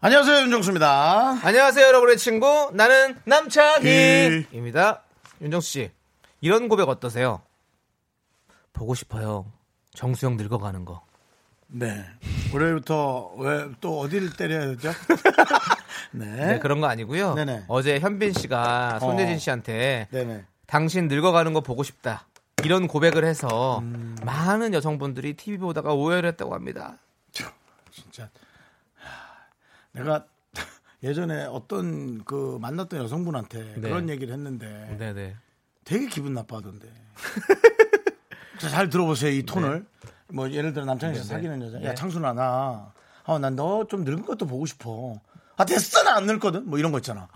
안녕하세요 윤정수입니다. 안녕하세요, 여러분의 친구. 나는 남창희입니다. 윤정수 씨, 이런 고백 어떠세요? 보고 싶어요. 정수영 늙어가는 거. 네. 올해부터 왜 또 어디를 때려야 되죠? 네. 네, 그런 거 아니고요. 네네. 어제 현빈 씨가 손예진 어. 씨한테 네네. 당신 늙어가는 거 보고 싶다. 이런 고백을 해서 음. 많은 여성분들이 TV 보다가 오해를 했다고 합니다. 진짜 하, 내가 예전에 어떤 그 만났던 여성분한테 네. 그런 얘기를 했는데 네네. 되게 기분 나빠하던데. 자, 잘 들어보세요 이 톤을. 뭐 예를 들어 남창희 씨 네, 네. 사귀는 여자. 네. 야 창순아 나. 어, 난 너 좀 늙은 것도 보고 싶어. 아 됐어 나 안 늙거든. 뭐 이런 거 있잖아.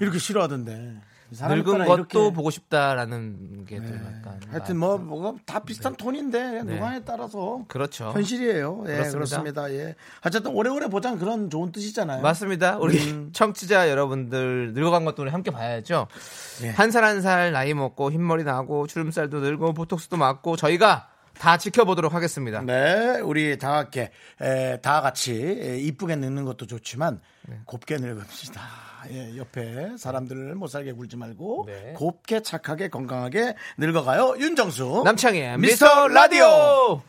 이렇게 싫어하던데. 늙은 것도 이렇게- 보고 싶다라는 게또 네. 약간 하여튼 뭐 뭐가 다 비슷한 톤인데 네. 누가에 따라서 그렇죠. 현실이에요. 예, 그렇습니다. 그렇습니다. 예. 어쨌든 오래오래 보자는 그런 좋은 뜻이잖아요. 맞습니다. 우리 음. 청취자 여러분들 늙어간 것도 우리 함께 봐야죠. 예. 한살 한 살 나이 먹고 흰머리 나고 주름살도 늘고 보톡스도 맞고 저희가 다 지켜보도록 하겠습니다. 네, 우리 다 함께 에, 다 같이 에, 이쁘게 늙는 것도 좋지만 네. 곱게 늙읍시다. 예, 옆에 사람들을 못 살게 굴지 말고 네. 곱게 착하게 건강하게 늙어가요. 윤정수 미스터 미스터 라디오.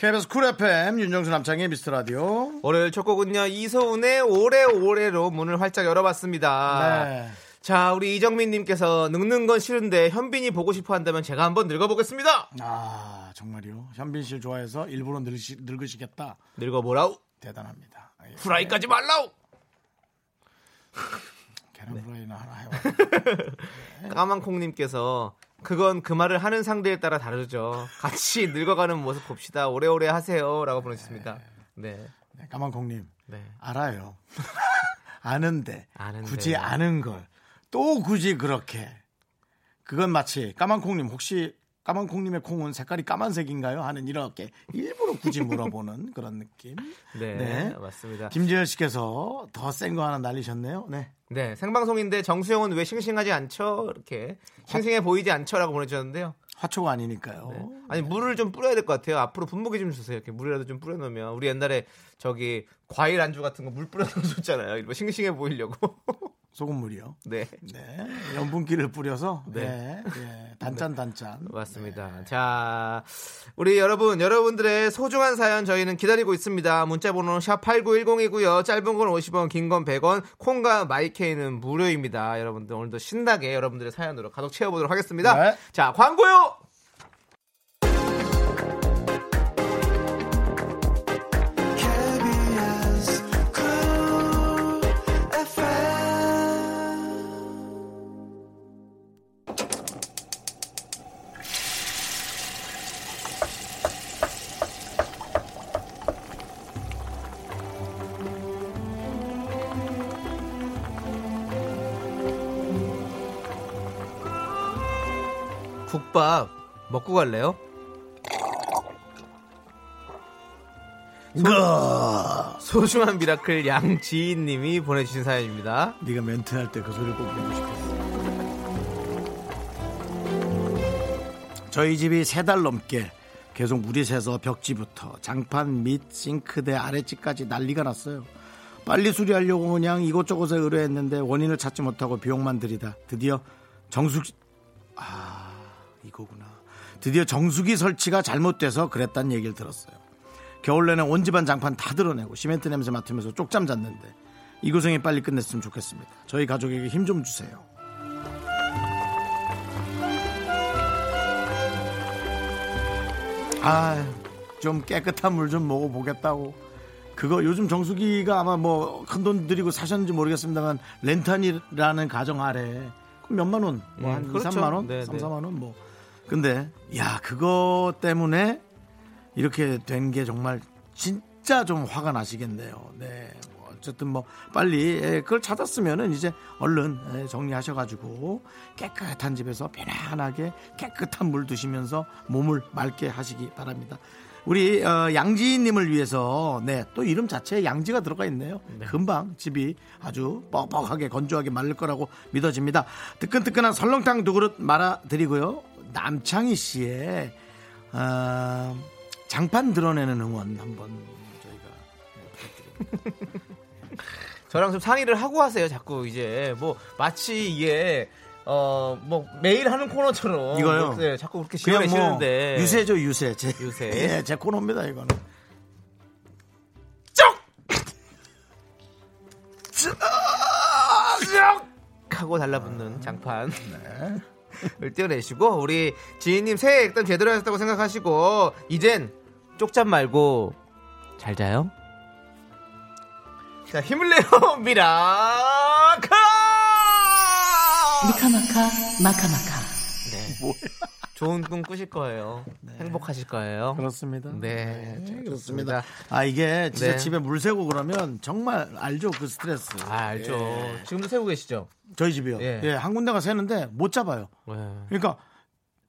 KBS Cool FM 윤정수 남창희의 미스터 라디오. 월요일 첫 곡은요 이소은의 오래오래로 문을 활짝 열어봤습니다. 네. 자 우리 이정민님께서 늙는 건 싫은데 현빈이 보고 싶어 한다면 제가 한번 늙어보겠습니다. 아 정말요. 현빈 씨를 좋아해서 일부러 늙으시, 늙으시겠다. 늙어보라우 대단합니다. 예. 후라이까지 말라우. 계란 네. 후라이나 하나 해와. 까만콩님께서 그건 그 말을 하는 상대에 따라 다르죠. 같이 늙어가는 모습 봅시다. 오래오래 하세요라고 보내주셨습니다. 네, 네, 까만콩님 네. 알아요. 아는데, 아는데. 굳이 아는 걸 또 굳이 그렇게 그건 마치 까만콩님 혹시 까만콩님의 콩은 색깔이 까만색인가요? 하는 이렇게 일부러 굳이 물어보는 그런 느낌. 네, 네. 맞습니다. 김지현 씨께서 더 센 거 하나 날리셨네요. 네. 네, 생방송인데 정수영은 왜 싱싱하지 않죠? 이렇게 싱싱해 보이지 않죠라고 보내주셨는데요. 화초가 아니니까요. 네. 아니 물을 좀 뿌려야 될 것 같아요. 앞으로 분무기 좀 주세요. 이렇게 물이라도 좀 뿌려놓으면 우리 옛날에 저기 과일 안주 같은 거 물 뿌려놓으셨잖아요. 싱싱해 보이려고. 소금물이요. 네. 네. 염분기를 뿌려서 네. 네. 네. 단짠 단짠. 맞습니다. 자, 우리 여러분, 여러분들의 소중한 사연 저희는 기다리고 있습니다. 문자 번호 샵8910이고요. 짧은 건 50원, 긴 건 100원, 콩과 마이케이는 무료입니다. 여러분들 오늘도 신나게 여러분들의 사연으로 가득 채워 보도록 하겠습니다. 네. 자, 광고요! 국밥 먹고 갈래요? 그 소중한 Miracle 양지인님이 보내주신 사연입니다. 네가 멘트할 때 그 소리를 꼭 내고 싶었어. 저희 집이 세 달 넘게 계속 물이 새서 벽지부터 장판 및 싱크대 아래집까지 난리가 났어요. 빨리 수리하려고 그냥 이곳저곳에 의뢰했는데 원인을 찾지 못하고 비용만 들이다 드디어 정숙 아 이거구나 드디어 정수기 설치가 잘못돼서 그랬단 얘기를 들었어요. 겨울 내내 온 집안 장판 다 드러내고 시멘트 냄새 맡으면서 쪽잠 잤는데 이 고생이 빨리 끝냈으면 좋겠습니다. 저희 가족에게 힘 좀 주세요. 아, 좀 깨끗한 물 좀 먹어보겠다고. 그거 요즘 정수기가 아마 뭐 큰 돈 들이고 사셨는지 모르겠습니다만 렌탄이라는 가정 아래 몇만 원, 뭐 음, 한 2, 그렇죠. 3만 원, 네, 3, 네. 4만 원 뭐. 근데 야, 그거 때문에 이렇게 된 게 정말 진짜 좀 화가 나시겠네요. 네. 뭐 어쨌든 뭐 빨리 예, 그걸 찾았으면은 이제 얼른 예, 정리하셔가지고 깨끗한 집에서 편안하게 깨끗한 물 드시면서 몸을 맑게 하시기 바랍니다. 우리 어, 양지님을 위해서 네 또 이름 자체에 양지가 들어가 있네요. 금방 집이 아주 뻑뻑하게 건조하게 마를 거라고 믿어집니다. 뜨끈뜨끈한 설렁탕 두 그릇 말아 드리고요. 남창희 씨의 어, 장판 드러내는 응원 한번 저희가 저랑 좀 상의를 하고 하세요. 자꾸. 이제 뭐 마치 이게 어 뭐 매일 하는 코너처럼. 이거요? 뭐, 네, 자꾸 그렇게 뭐 지어내시는데. 유세죠 유세. 제, 유세. 예, 제 코너입니다 이거는. 하고 달라붙는 장판. 을 떼어내시고 우리 지인님 새해 일단 제대로 하셨다고 생각하시고 이젠 쪽잠 말고 잘 자요. 자 힘을 내요 미라카. 미카마카 마카마카 네. 좋은 꿈 꾸실 거예요. 행복하실 거예요. 그렇습니다 네, 네, 좋습니다. 그렇습니다 아 이게 진짜 네. 집에 물 새고 그러면 정말 알죠 그 스트레스 아 알죠. 지금도 세고 계시죠. 저희 집이요 예. 예, 한 군데가 새는데 못 잡아요 네. 그러니까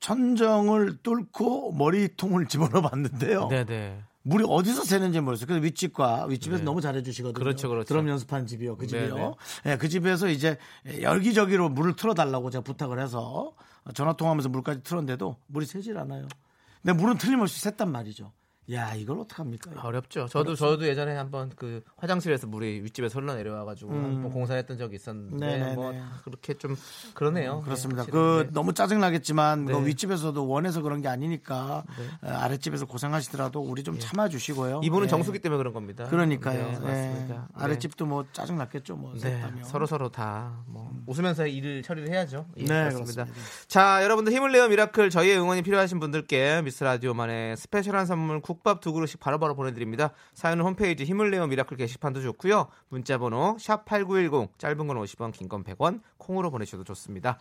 천정을 뚫고 머리통을 집어넣어 봤는데요 네네. 물이 어디서 새는지 모르겠어요. 그래서 윗집과 윗집에서 네. 너무 잘해주시거든요. 그렇죠, 그렇죠. 드럼 연습한 집이요. 그 네, 집이요. 예, 그 집에서 이제 열기저기로 물을 틀어달라고 제가 부탁을 해서 전화 통화하면서 물까지 틀었는데도 물이 새질 않아요. 근데 물은 틀림없이 샜단 말이죠. 야, 이걸 어떡합니까? 어렵죠. 저도 저도 예전에 한번 그 화장실에서 물이 윗집에서 흘러 내려와가지고 한번 공사했던 적이 있었는데 음. 네네네. 뭐 그렇게 좀 그러네요. 그렇습니다. 네, 그. 네. 너무 짜증 나겠지만 그 네. 윗집에서도 원해서 그런 게 아니니까 어, 아랫집에서 고생하시더라도 우리 좀 참아주시고요. 네. 이분은 예. 정수기 때문에 그런 겁니다. 그러니까요. 네, 예. 맞습니다. 네. 아랫집도 뭐 짜증 났겠죠. 뭐 네. 서로 서로 다 뭐 웃으면서 일을 처리를 해야죠. 예, 음. 네, 그렇습니다. 그렇습니다. 자, 여러분들 힘을 내요 Miracle 저희의 응원이 필요하신 분들께 미스터 라디오만의 special한 선물 국밥 두 그릇씩 바로바로 보내드립니다. 사연은 홈페이지 힘을 내요 Miracle 게시판도 좋고요. 문자번호 샵 #8910 짧은 건 50원, 긴 건 100원 콩으로 보내셔도 좋습니다.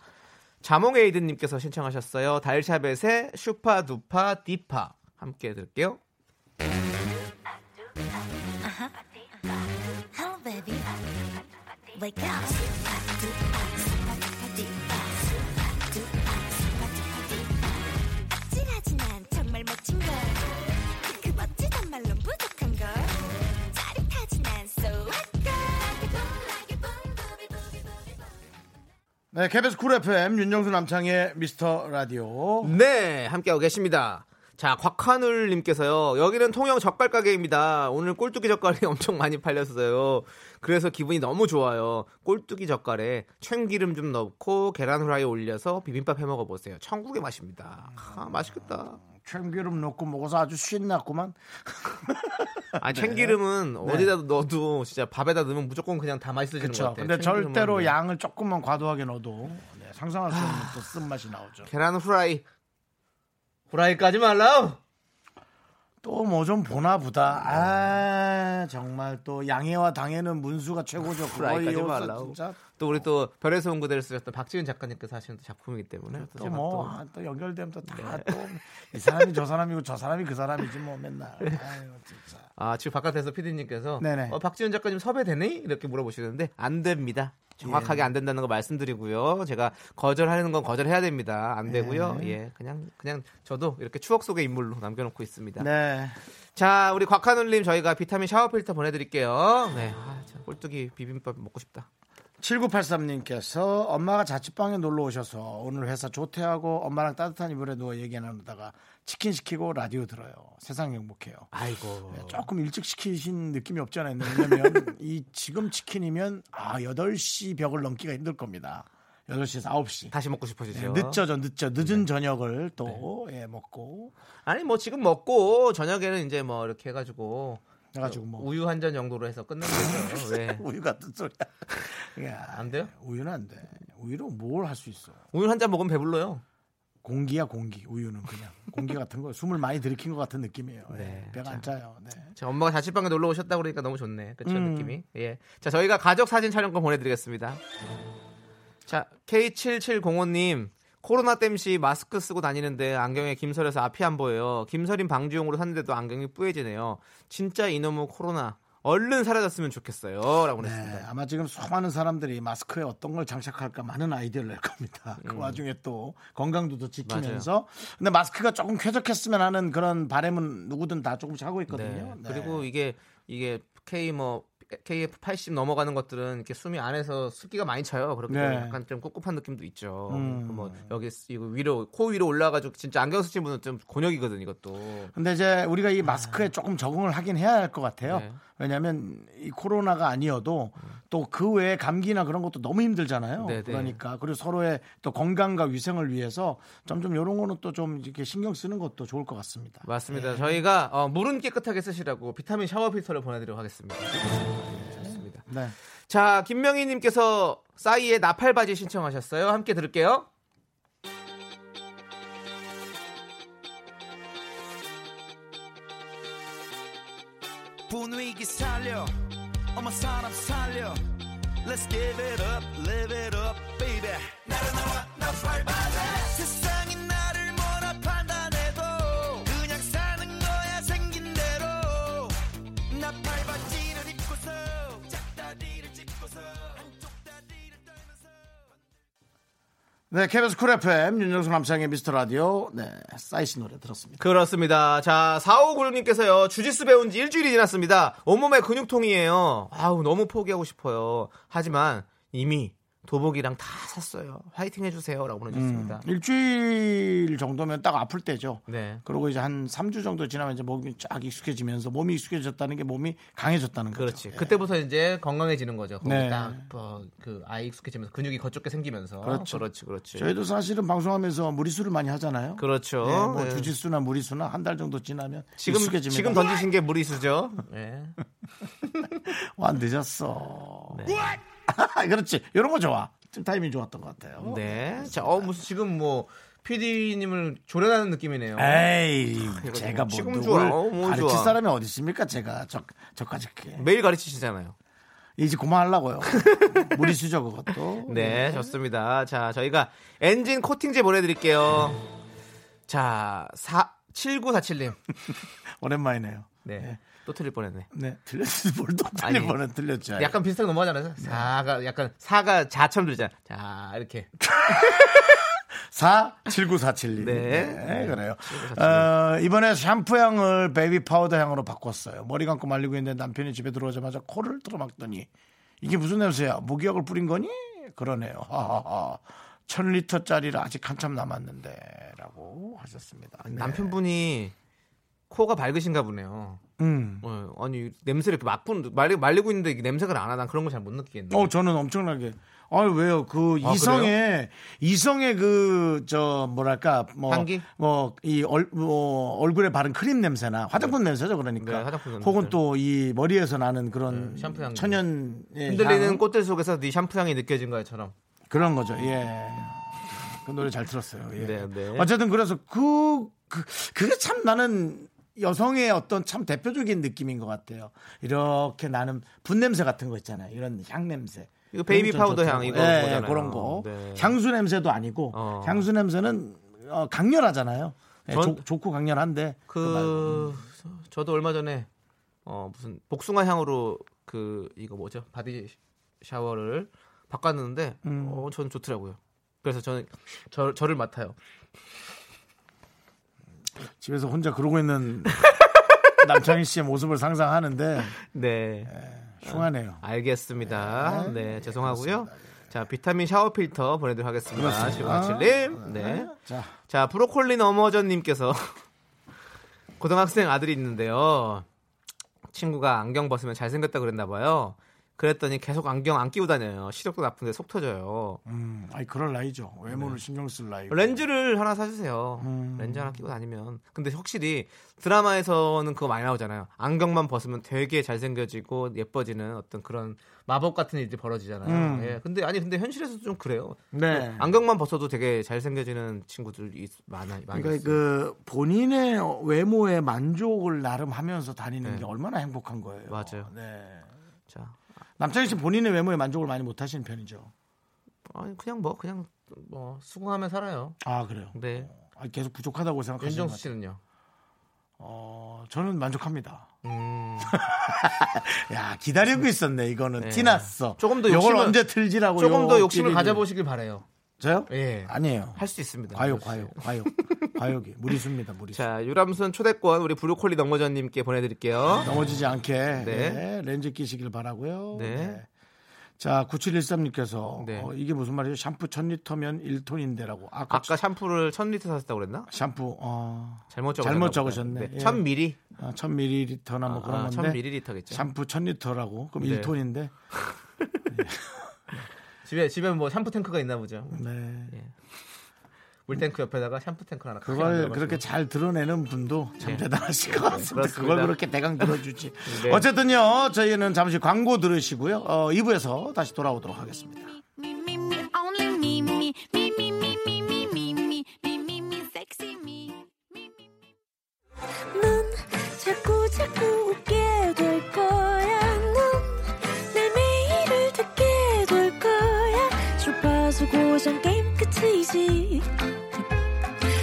자몽에이드님께서 신청하셨어요. 달샤벳의 슈파 두파 디파 함께 들을게요. Hello, baby. Wake up. 네, KBS Cool FM 윤정수 남창희의 미스터 라디오. 네, 함께하고 계십니다. 자, 곽하늘님께서요. 여기는 통영 젓갈 가게입니다. 오늘 꼴뚜기 젓갈이 엄청 많이 팔렸어요. 그래서 기분이 너무 좋아요. 꼴뚜기 젓갈에 참기름 좀 넣고 계란 후라이 올려서 비빔밥 해 먹어 보세요. 천국의 맛입니다. 아, 맛있겠다. 참기름 넣고 먹어서 아주 신났구만. 아, 참기름은 어디다 넣어도 진짜 밥에다 넣으면 무조건 그냥 다 맛있어지는 것 그렇죠. 같아요. 근데. 절대로 네. 양을 조금만 과도하게 넣어도 네, 상상할 수 없는 또 쓴맛이 나오죠. 계란 후라이. 후라이까지 말라우. 또 뭐 좀 보나 보다. 아 정말 또 양해와 당해는 문수가 최고죠. 그거요, 말라고. 또 우리 또 별에서 온 그대를 쓰셨던 박지은 작가님께서 하시는 또 작품이기 때문에 또또 제가 뭐또 또 연결되면 또 다 또이 사람이 저 사람이고 저 사람이 그 사람이지 뭐 맨날. 아유 진짜. 아, 지금 바깥에서 피디님께서 네네. 어, 박지훈 작가님 섭외되니? 이렇게 물어보시는데 안 됩니다. 정확하게 예. 안 된다는 거 말씀드리고요. 제가 거절하는 건 거절해야 됩니다. 안 되고요. 예, 그냥 그냥 저도 이렇게 추억 속의 인물로 남겨놓고 있습니다. 네. 자, 우리 곽하늘님 저희가 비타민 샤워 필터 보내드릴게요. 네, 아, 참, 꼴뚜기 비빔밥 먹고 싶다. 7983님께서 엄마가 자취방에 놀러 오셔서 오늘 회사 조퇴하고 엄마랑 따뜻한 이불에 누워 얘기 나누다가 치킨 시키고 라디오 들어요. 세상 행복해요. 아이고. 조금 일찍 시키신 느낌이 없지 않아요. 왜냐면 이 지금 치킨이면 아 8시 벽을 넘기가 힘들 겁니다. 8시에서 9시. 다시 먹고 싶어지죠. 늦죠, 늦죠. 늦은 저녁을 또 예, 먹고 아니 뭐 지금 먹고 저녁에는 이제 뭐 이렇게 해 가지고 해가지고 뭐 우유 한 잔 정도로 해서 끝내면 되죠. 왜? 우유 같은 소리야. 야, 안 돼요? 우유는 안 돼. 우유로 뭘 할 수 있어? 우유 한 잔 먹으면 배불러요. 공기야 공기. 우유는 그냥 공기 같은 거 숨을 많이 들이킨 것 같은 느낌이에요. 예, 네, 배가 안 차요. 네. 제 엄마가 자취방에 놀러 오셨다 그러니까 너무 좋네. 그쵸 음. 느낌이. 예. 자 저희가 가족 사진 촬영권 보내드리겠습니다. 자 K7705님 코로나 땜시 마스크 쓰고 다니는데 안경에 김설에서 앞이 안 보여요. 김설인 방지용으로 샀는데도 안경이 뿌얘지네요. 진짜 이놈의 코로나 얼른 사라졌으면 좋겠어요.라고 네, 했습니다. 아마 지금 수많은 사람들이 마스크에 어떤 걸 장착할까 많은 아이디어를 낼 겁니다. 음. 그 와중에 또 건강도 더 지키면서 근데 마스크가 조금 쾌적했으면 하는 그런 바람은 누구든 다 조금씩 하고 있거든요. 네. 네. 그리고 이게 이게 K 뭐 KF 80 넘어가는 것들은 이렇게 숨이 안에서 습기가 많이 차요. 그렇기 때문에 네. 약간 좀 꿉꿉한 느낌도 있죠. 음. 그뭐 여기 이거 위로 코 위로 올라가지고 진짜 안경 쓰신 분은 좀 곤욕이거든 이것도. 근데 이제 우리가 이 마스크에 조금 적응을 하긴 해야 할 것 같아요. 네. 왜냐하면 이 코로나가 아니어도 또 그 외에 감기나 그런 것도 너무 힘들잖아요. 네, 네. 그러니까 그리고 서로의 또 건강과 위생을 위해서 점점 이런 거는 또 좀 이렇게 신경 쓰는 것도 좋을 것 같습니다. 맞습니다. 저희가 어, 물은 깨끗하게 쓰시라고 비타민 샤워 필터를 보내드리도록 하겠습니다. 좋습니다. 네. 자 김명희님께서 싸이의 나팔 바지 신청하셨어요. 함께 들을게요. 분위기 살려 어머 사람 살려 Let's give it up, live it up, baby 나른나와 나팔바지 세상이 나 네, KBS Cool FM 윤정수 남창희의 미스터 라디오 네, 싸이 씨 노래 들었습니다. 그렇습니다. 자, 4596님께서요, 주짓수 배운 지 일주일이 지났습니다. 온몸에 근육통이에요. 아우, 너무 포기하고 싶어요. 하지만 이미 도복이랑 다 샀어요. 화이팅 해주세요. 라고 보내주셨습니다. 일주일 정도면 딱 아플 때죠. 네. 그리고 이제 한 3주 정도 지나면 이제 몸이 쫙 익숙해지면서 몸이 익숙해졌다는 게 몸이 강해졌다는 거죠. 그렇지. 예. 그때부터 이제 건강해지는 거죠. 네. 딱, 어, 그, 아이 익숙해지면서 근육이 거쪽게 생기면서. 그렇죠. 그렇지, 그렇지. 저희도 사실은 방송하면서 무리수를 많이 하잖아요. 그렇죠. 네, 뭐 네. 주짓수나 무리수나 한 달 정도 지나면 지금, 익숙해집니다. 지금 던지신 게 무리수죠. 네. 와 늦었어. 네. 그렇지. 이런 거 좋아. 좀 타이밍 좋았던 것 같아요. 네. 자, 어, 무슨 지금 뭐, PD님을 조련하는 느낌이네요. 에이, 이거 제가 뭐 지금 누굴 좋아. 어, 뭐 가르칠 좋아. 사람이 어디 있습니까? 제가 저 저까지 이렇게 매일 가르치시잖아요. 이제 그만하려고요. 무리수죠 그것도. 네, 좋습니다. 자, 저희가 엔진 코팅제 보내드릴게요. 자, 4, 7947님. 오랜만이네요. 네. 또 틀릴 뻔했네. 네, 들렸지 뭘또 틀린 번은 들렸죠. 약간 비슷하게 넘어가잖아요. 사가, 약간, 사가 자처럼 들잖아. 자, 이렇게. 47947님. 네. 그래요. 어, 이번에 샴푸 향을 베이비 파우더 향으로 바꿨어요. 머리 감고 말리고 있는데 남편이 집에 들어오자마자 코를 틀어막더니 이게 무슨 냄새야? 모기약을 뿌린 거니? 그러네요. 하하하. 1000리터짜리를 아직 한참 남았는데 라고 하셨습니다. 네. 남편분이 코가 밝으신가 보네요. 음. 어, 아니, 냄새를 이렇게 막고, 말리, 말리고 있는데 냄새가 안 나. 난 그런 걸 잘 못 느끼겠네. 어, 저는 엄청나게. 아, 왜요? 그 아, 이성의 이성의 그 저 뭐랄까 뭐? 뭐이 뭐, 얼굴에 바른 크림 냄새나 화장품 냄새죠, 그러니까. 네, 화장품 냄새. 혹은 또 이 머리에서 나는 그런 네, 샴푸 향기. 천연 흔들리는 꽃들 속에서 네 샴푸 향이 느껴진 것처럼. 그런 거죠. 예. 그 노래 잘 들었어요. 예. 네, 네. 어쨌든 그래서 그, 그 그게 참 나는 여성의 어떤 참 대표적인 느낌인 것 같아요. 이렇게 나는 분냄새 같은 거 있잖아요. 이런 향 냄새. 이거 베이비 좀 파우더. 향 이거 예, 거잖아요. 그런 거. 네. 향수 냄새도 아니고 어. 향수 냄새는 어, 강렬하잖아요. 예, 전- 좋- 좋고 강렬한데 그 저도 얼마 전에 어 무슨 복숭아 향으로 그 이거 뭐죠 바디 샤워를 바꿨는데 음. 어 저는 좋더라고요. 그래서 저는 저, 저를 맡아요. 집에서 혼자 그러고 있는 남창희 씨의 모습을 상상하는데 네, 흉하네요. 알겠습니다. 네, 네, 죄송하고요. 자 비타민 샤워 필터 보내드리도록 하겠습니다. 그렇습니다. 지금 네. 자, 자 브로콜리 너머전님께서 고등학생 아들이 있는데요. 친구가 안경 벗으면 잘생겼다 그랬나 봐요. 그랬더니 계속 안경 안 끼고 다녀요. 시력도 나쁜데 속 터져요. 음, 아니 그럴 나이죠. 외모를 신경 쓸 나이. 렌즈를 하나 사주세요. 음. 렌즈 하나 끼고 다니면. 근데 확실히 드라마에서는 그거 많이 나오잖아요. 안경만 벗으면 되게 잘생겨지고 예뻐지는 어떤 그런 마법 같은 일이 벌어지잖아요. 음. 예. 근데 아니 근데 현실에서도 좀 그래요. 네. 안경만 벗어도 되게 잘생겨지는 친구들이 많아 많이 그러니까 있어요. 그 본인의 외모에 만족을 나름 하면서 다니는 네. 게 얼마나 행복한 거예요. 맞아요. 네. 자, 남창희 씨 본인의 외모에 만족을 많이 못 하시는 편이죠. 아니 그냥 뭐 그냥 뭐 수긍하며 살아요. 아 그래요. 네. 아, 계속 부족하다고 생각하시는 것 윤정수. 씨는요? 어, 저는 만족합니다. 음. 야 기다리고 있었네. 이거는 네. 티났어. 조금 더 욕심을- 언제 틀지라고. 조금 더요 욕심을. 가져보시길 바래요. 저요? 예. 아니에요. 할 수 있습니다. 과욕, 과욕, 씨. 과욕, 과욕이 무리수입니다. 무리수. 자, 유람선 초대권 우리 브로콜리 넘어져님께 보내드릴게요. 넘어지지 않게 네. 네, 렌즈 끼시길 바라고요. 네. 자, 9713님께서 네. 어, 이게 무슨 말이에요? 샴푸 1000리터면 1톤인데라고. 아까, 아까 샴푸를 1000리터 샀다고 그랬나? 샴푸 어, 잘못 잘못. 적으셨네. 예. 1000ml. 어, 1000ml나 뭐 그런 아, 건데. 1000ml겠죠. 샴푸 1000리터라고. 그럼 네. 1톤인데. 집에 집에 뭐 샴푸 탱크가 있나 보죠. 네. 물탱크 옆에다가 샴푸 탱크 하나 그걸 그렇게 잘 드러내는 분도 참 네. 대단하실 것 같습니다. 네, 그걸 그렇게 대강 들어주지. 네. 어쨌든요, 저희는 잠시 광고 들으시고요. 어, 2부에서 다시 돌아오도록 하겠습니다. 끝이지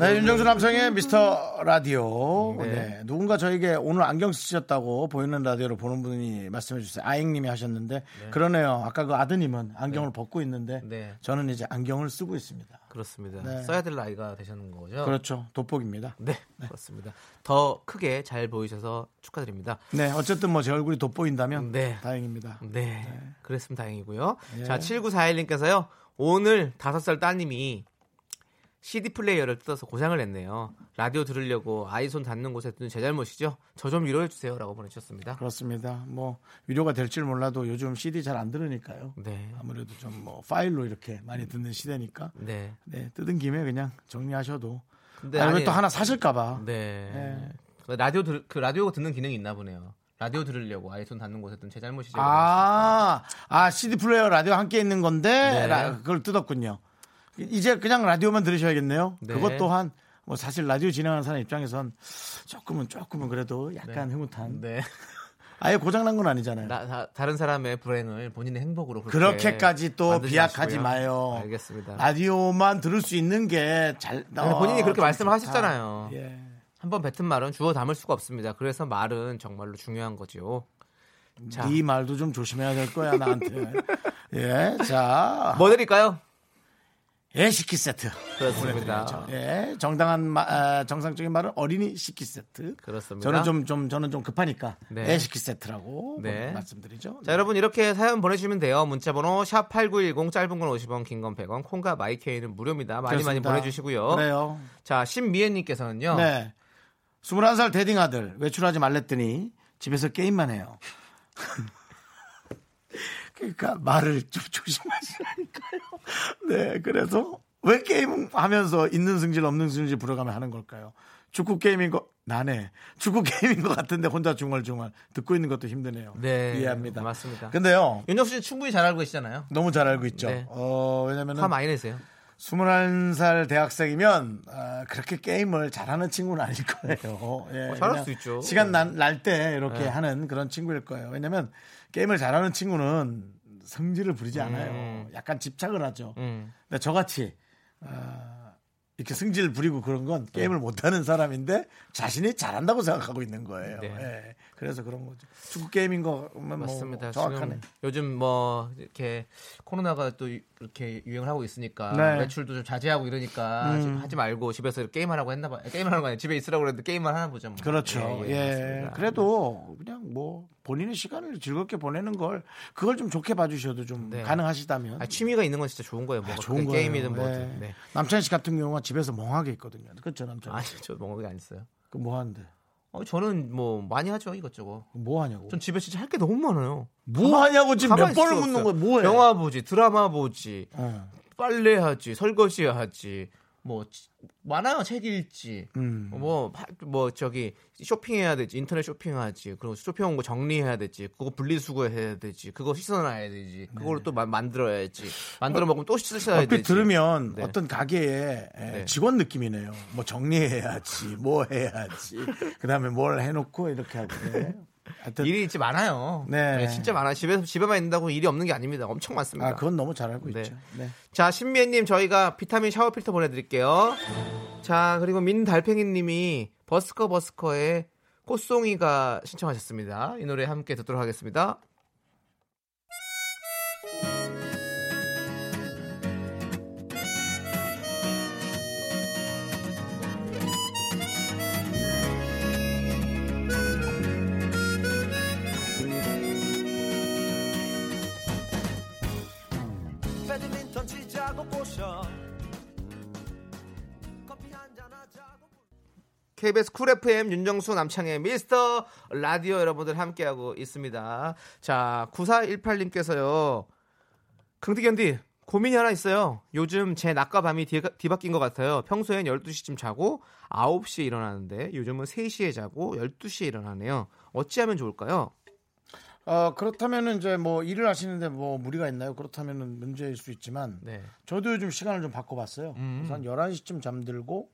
네, 윤정수 남성의 미스터 라디오. 네. 네. 누군가 저에게 오늘 안경 쓰셨다고 보이는 라디오로 보는 분이 말씀해 주세요. 아잉님이 하셨는데 그러네요. 아까 그 아드님은 안경을 벗고 있는데 네. 저는 이제 안경을 쓰고 있습니다. 그렇습니다. 네. 써야 될 나이가 되셨는 거죠? 그렇죠. 돋보기입니다. 네, 그렇습니다. 더 크게 잘 보이셔서 축하드립니다. 네, 어쨌든 뭐 제 얼굴이 돋보인다면 네. 다행입니다. 네, 그랬으면 다행이고요. 예. 자, 7941님께서요. 오늘 5살 따님이 CD 플레이어를 뜯어서 고장을 냈네요. 라디오 들으려고 아이 손 닿는 곳에 둔 제 잘못이죠. 저 좀 위로해 주세요라고 보내주셨습니다. 그렇습니다. 뭐 위로가 될지 몰라도 요즘 CD 잘 안 들으니까요. 네, 아무래도 좀 뭐 파일로 이렇게 많이 듣는 시대니까 네, 네, 뜯은 김에 그냥 정리하셔도 근데 아니면 아니- 또 하나 사실까봐 네. 그 라디오 들, 그 라디오 듣는 기능이 있나 보네요. 라디오 들으려고 아이 손 닿는 곳에 둔 제 잘못이죠. 아, 아, CD 플레이어 라디오 함께 있는 건데, 네. 라- 그걸 뜯었군요. 이제 그냥 라디오만 들으셔야겠네요. 네. 그것 또한, 뭐 사실 라디오 진행하는 사람 입장에선 조금은, 조금은 그래도 약간 흐뭇한. 네. 아예 고장난 건 아니잖아요. 나, 다, 른 사람의 불행을 본인의 행복으로 그렇게 그렇게까지 또 만들지 비약하지 마시고요. 마요. 알겠습니다. 라디오만 들을 수 있는 게 잘, 아니, 본인이 그렇게 좀 말씀을 좋다. 하셨잖아요. 예. 한번 뱉은 말은 주워 담을 수가 없습니다. 그래서 말은 정말로 중요한 거죠. 자, 네 말도 좀 조심해야 될 거야, 나한테. 예, 자. 뭐 드릴까요? 예, 식기 세트. 그렇습니다. 예, 정당한 마- 아, 정상적인 말은 어린이 식기 세트. 그렇습니다. 저는 좀, 좀 저는 좀 급하니까 네. 애 식기 세트라고 네. 말씀드리죠. 자, 여러분 이렇게 사연 보내주시면 돼요. 문자번호 샵 #8910 짧은 건 50원, 긴 건 100원, 콩과 마이케이는 무료입니다. 많이 많이 그렇습니다. 보내주시고요. 그래요. 자, 신미애님께서는요. 네. 21살 대딩 아들 외출하지 말랬더니 집에서 게임만 해요. 그러니까 말을 좀 조심하시라니까요. 네, 그래서 왜 게임 하면서 있는 승질 없는 승질 불어가며 하는 걸까요? 축구 게임인 거 나네. 축구 게임인 것 같은데 혼자 중얼중얼 듣고 있는 것도 힘드네요. 네, 이해합니다. 맞습니다. 근데요. 윤정수 씨 충분히 잘 알고 계시잖아요. 너무 잘 알고 있죠. 네. 어, 왜냐면은 화 많이 내세요. 21살 대학생이면 아, 그렇게 게임을 잘하는 친구는 아닐 거예요. 예, 어, 잘할 수 있죠. 시간 날 때 이렇게 네. 하는 그런 친구일 거예요. 왜냐면 게임을 잘하는 친구는 성질을 부리지 않아요. 약간 집착을 하죠. 음. 근데 저같이 아, 이렇게 승질 부리고 그런 건 게임을 못하는 사람인데 자신이 잘한다고 생각하고 있는 거예요. 네. 예. 그래서 그런 거죠. 축구 게임인 거면 뭐 맞습니다. 정확하네. 지금 요즘 뭐 이렇게 코로나가 또 이렇게 유행을 하고 있으니까 네. 음. 매출도 좀 자제하고 이러니까 좀 하지 말고 집에서 게임하라고 했나 봐요. 게임하는 거 아니에요. 집에 있으라고 그랬는데 게임만 하나 보죠. 뭐. 그렇죠. 예. 맞습니다. 그래도 그냥 뭐 본인의 시간을 즐겁게 보내는 걸 그걸 좀 좋게 봐주셔도 좀 네. 가능하시다면 아, 취미가 있는 건 진짜 좋은 거예요. 뭐 좋은 거예요. 게임이든 뭐든. 네. 네. 남창희 씨 같은 경우가 집에서 멍하게 있거든요. 그렇죠, 남창희 아니 씨. 저 멍하게 안 있어요. 그 뭐 하는데? 어, 저는 뭐 많이 하죠 이것저것. 뭐 하냐고? 전 집에 진짜 할 게 너무 많아요. 뭐 하냐고 지금 몇 번을 묻는 거야? 뭐해? 영화 보지, 드라마 보지, 어. 빨래 하지, 설거지 하지, 뭐 지- 많아요. 책 읽지. 음. 뭐, 하- 뭐, 저기, 쇼핑해야 되지. 인터넷 쇼핑하지. 그리고 쇼핑한 거 정리해야 되지. 그거 분리수거해야 되지. 그거 씻어놔야 되지. 그걸 또 마- 만들어야지. 만들어 먹으면 또 씻어야 네. 되지. 들으면 네. 어떤 가게에 에, 네. 직원 느낌이네요. 뭐 정리해야지, 뭐 해야지, 그 다음에 뭘 해놓고 이렇게 하고. 네. 일이 진짜 많아요. 네. 진짜 많아요. 집에서, 집에만 있는다고 일이 없는 게 아닙니다. 엄청 많습니다. 아 그건 너무 잘 알고 네. 있죠. 네. 자, 신미애님, 저희가 비타민 샤워 필터 보내드릴게요. 자, 그리고 민달팽이님이 버스커 버스커의 꽃송이가 신청하셨습니다. 이 노래 함께 듣도록 하겠습니다. KBS Cool FM 윤정수 남창희의 미스터 라디오 여러분들 함께하고 있습니다. 자, 9418님께서요. 긍디견디 고민이 하나 있어요. 요즘 제 낮과 밤이 뒤, 뒤바뀐 것 같아요. 평소엔 12시쯤 자고 9시에 일어나는데 요즘은 3시에 자고 12시에 일어나네요. 어찌하면 좋을까요? 어 그렇다면은 이제 뭐 일을 하시는데 뭐 무리가 있나요? 그렇다면은 문제일 수 있지만 네. 저도 요즘 시간을 좀 바꿔봤어요. 음. 그래서 한 11시쯤 잠들고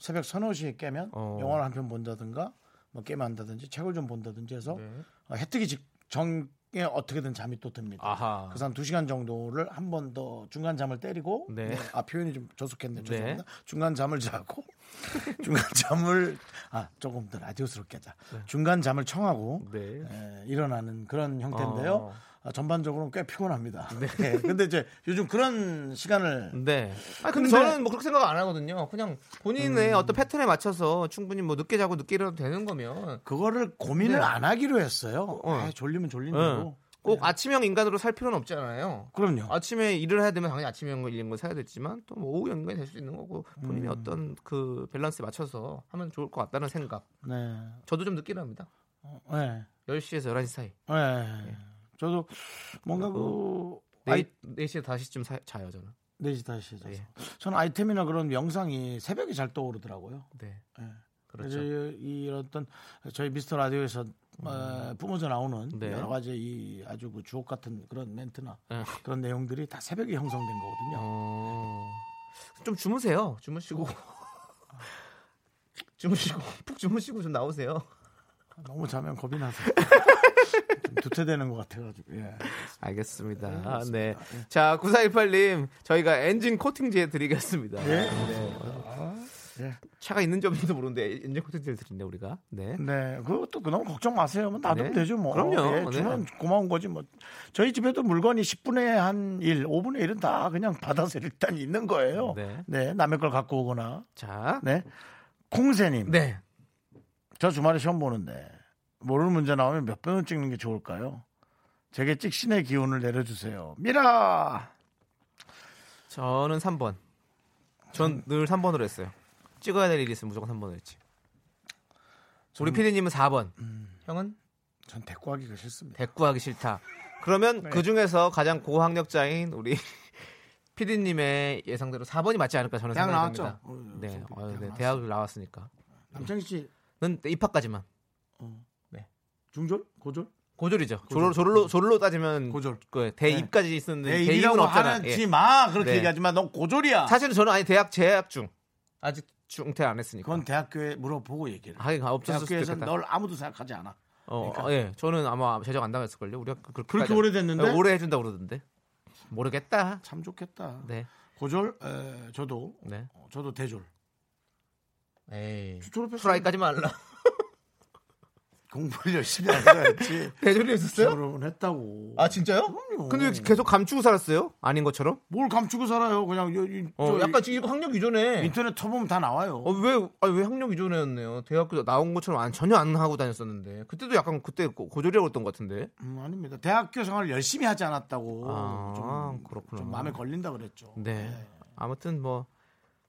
새벽 서너 시에 깨면 어. 영화를 한 편 본다든가 뭐 게임 한다든지 책을 좀 본다든지 해서 네. 어, 해 뜨기 직전 에 어떻게든 잠이 또 듭니다. 아하. 그래서 한 2시간 정도를 한 번 더 중간 잠을 때리고 네. 네, 아 표현이 좀 저속했네. 네. 죄송합니다. 중간 잠을 자고 중간 잠을 아 조금 더 라디오스럽게 하자. 중간 잠을 청하고 네. 에, 일어나는 그런 형태인데요. 어. 아, 전반적으로는 꽤 피곤합니다. 네. 근데 이제 요즘 그런 시간을 네. 아 근데, 근데- 저는 뭐 그렇게 생각 안 하거든요. 그냥 본인의 어떤 패턴에 맞춰서 충분히 뭐 늦게 자고 늦게 일어나도 되는 거면 그거를 고민을 네. 안 하기로 했어요. 어. 아, 졸리면 졸린 네. 대로. 꼭 아침형 인간으로 살 필요는 없잖아요. 그럼요. 아침에 일을 해야 되면 당연히 아침형 거 사야 되지만 또 뭐 오후 인간이 될 수 있는 거고 본인이 음. 어떤 그 밸런스에 맞춰서 하면 좋을 것 같다는 생각. 네. 저도 좀 늦게 일어납니다. 네. 10시에서 11시 사이. 네. 저도 뭔가 그 아이, 4, 4시 5시쯤 사, 자요 저는. 4시 다시 자서. 예. 저는 아이템이나 그런 명상이 새벽에 잘 떠오르더라고요. 네. 예. 그렇죠. 이, 이 어떤 저희 미스터 라디오에서 어, 뿜어져 나오는 네. 여러 가지 이 아주 그 주옥 같은 그런 멘트나 예. 그런 내용들이 다 새벽에 형성된 거거든요. 어... 좀 주무세요. 주무시고. 주무시고 푹 주무시고 좀 나오세요. 너무 자면 겁이 나서 좀 두퇴되는 것 같아가지고. 예. 알겠습니다. 네, 네. 그렇습니다. 자, 9418님, 저희가 엔진 코팅제 드리겠습니다. 예. 네. 예. 차가 있는 점인지도 모르는데 엔진 코팅제를 드린네 우리가. 네. 네, 그것도 너무 걱정 마세요. 뭐 놔두면 네. 되죠, 뭐. 그럼요. 예, 주면 네. 고마운 거지, 뭐. 저희 집에도 물건이 10분의 한 1, 5분의 1은 다 그냥 받아서 일단 있는 거예요. 네. 네, 남의 걸 갖고 오거나. 자, 네. 콩새님. 네. 저 주말에 시험 보는데 모르는 문제 나오면 몇 번을 찍는 게 좋을까요? 제게 찍신의 기운을 내려주세요. 미라. 저는 3번. 전 늘 3번으로 했어요. 찍어야 될 일이 있으면 무조건 3번으로 했지. 우리 피디님은 4번. 형은 전 대꾸하기가 싫습니다. 대꾸하기 싫다. 그러면 네. 그 중에서 가장 고학력자인 우리 피디님의 예상대로 4번이 맞지 않을까 저는 대학 생각이 나왔죠? 듭니다. 어, 네, 대학 어, 네. 대학 을 나왔으니까. 남창희 씨는 입학까지만. 중졸? 고졸? 고졸이죠. 졸로 졸로 졸로 따지면 고졸. 그 대입까지 있었는데 내 대입은 없잖아. 하지 예. 마. 그렇게 네. 얘기하지 마. 넌 고졸이야. 사실은 저는 아니 대학 재학 중 아직 중퇴 안 했으니까. 그건 대학교에 물어보고 얘기를. 하긴 없었을 대학교에서. 널 아무도 생각하지 않아. 어, 그러니까. 어, 예, 저는 아마 제적 안 당했을걸요. 우리가 그- 그렇게 오래됐는데? 네, 오래 해준다 고 그러던데. 모르겠다. 참 좋겠다. 네. 고졸 에, 저도 네. 어, 저도 대졸 에이. 프라이까지만 할라. 공부를 열심히 하야지 대졸이 있었어요? 졸업은 했다고 아 진짜요? 그럼요. 근데 왜 계속 감추고 살았어요? 아닌 것처럼? 뭘 감추고 살아요 그냥 요- 이- 어, 저 약간 지금 학력 위조네. 인터넷 쳐보면 다 나와요 어, 왜, 아니, 왜 학력 위조네였네요. 대학교 나온 것처럼 안, 전혀 안 하고 다녔었는데. 그때도 약간 그때 고- 고졸이라고 했던 것 같은데. 음, 아닙니다 대학교 생활을 열심히 하지 않았다고 아, 좀, 그렇구나. 좀 마음에 걸린다 그랬죠 네. 아무튼 뭐,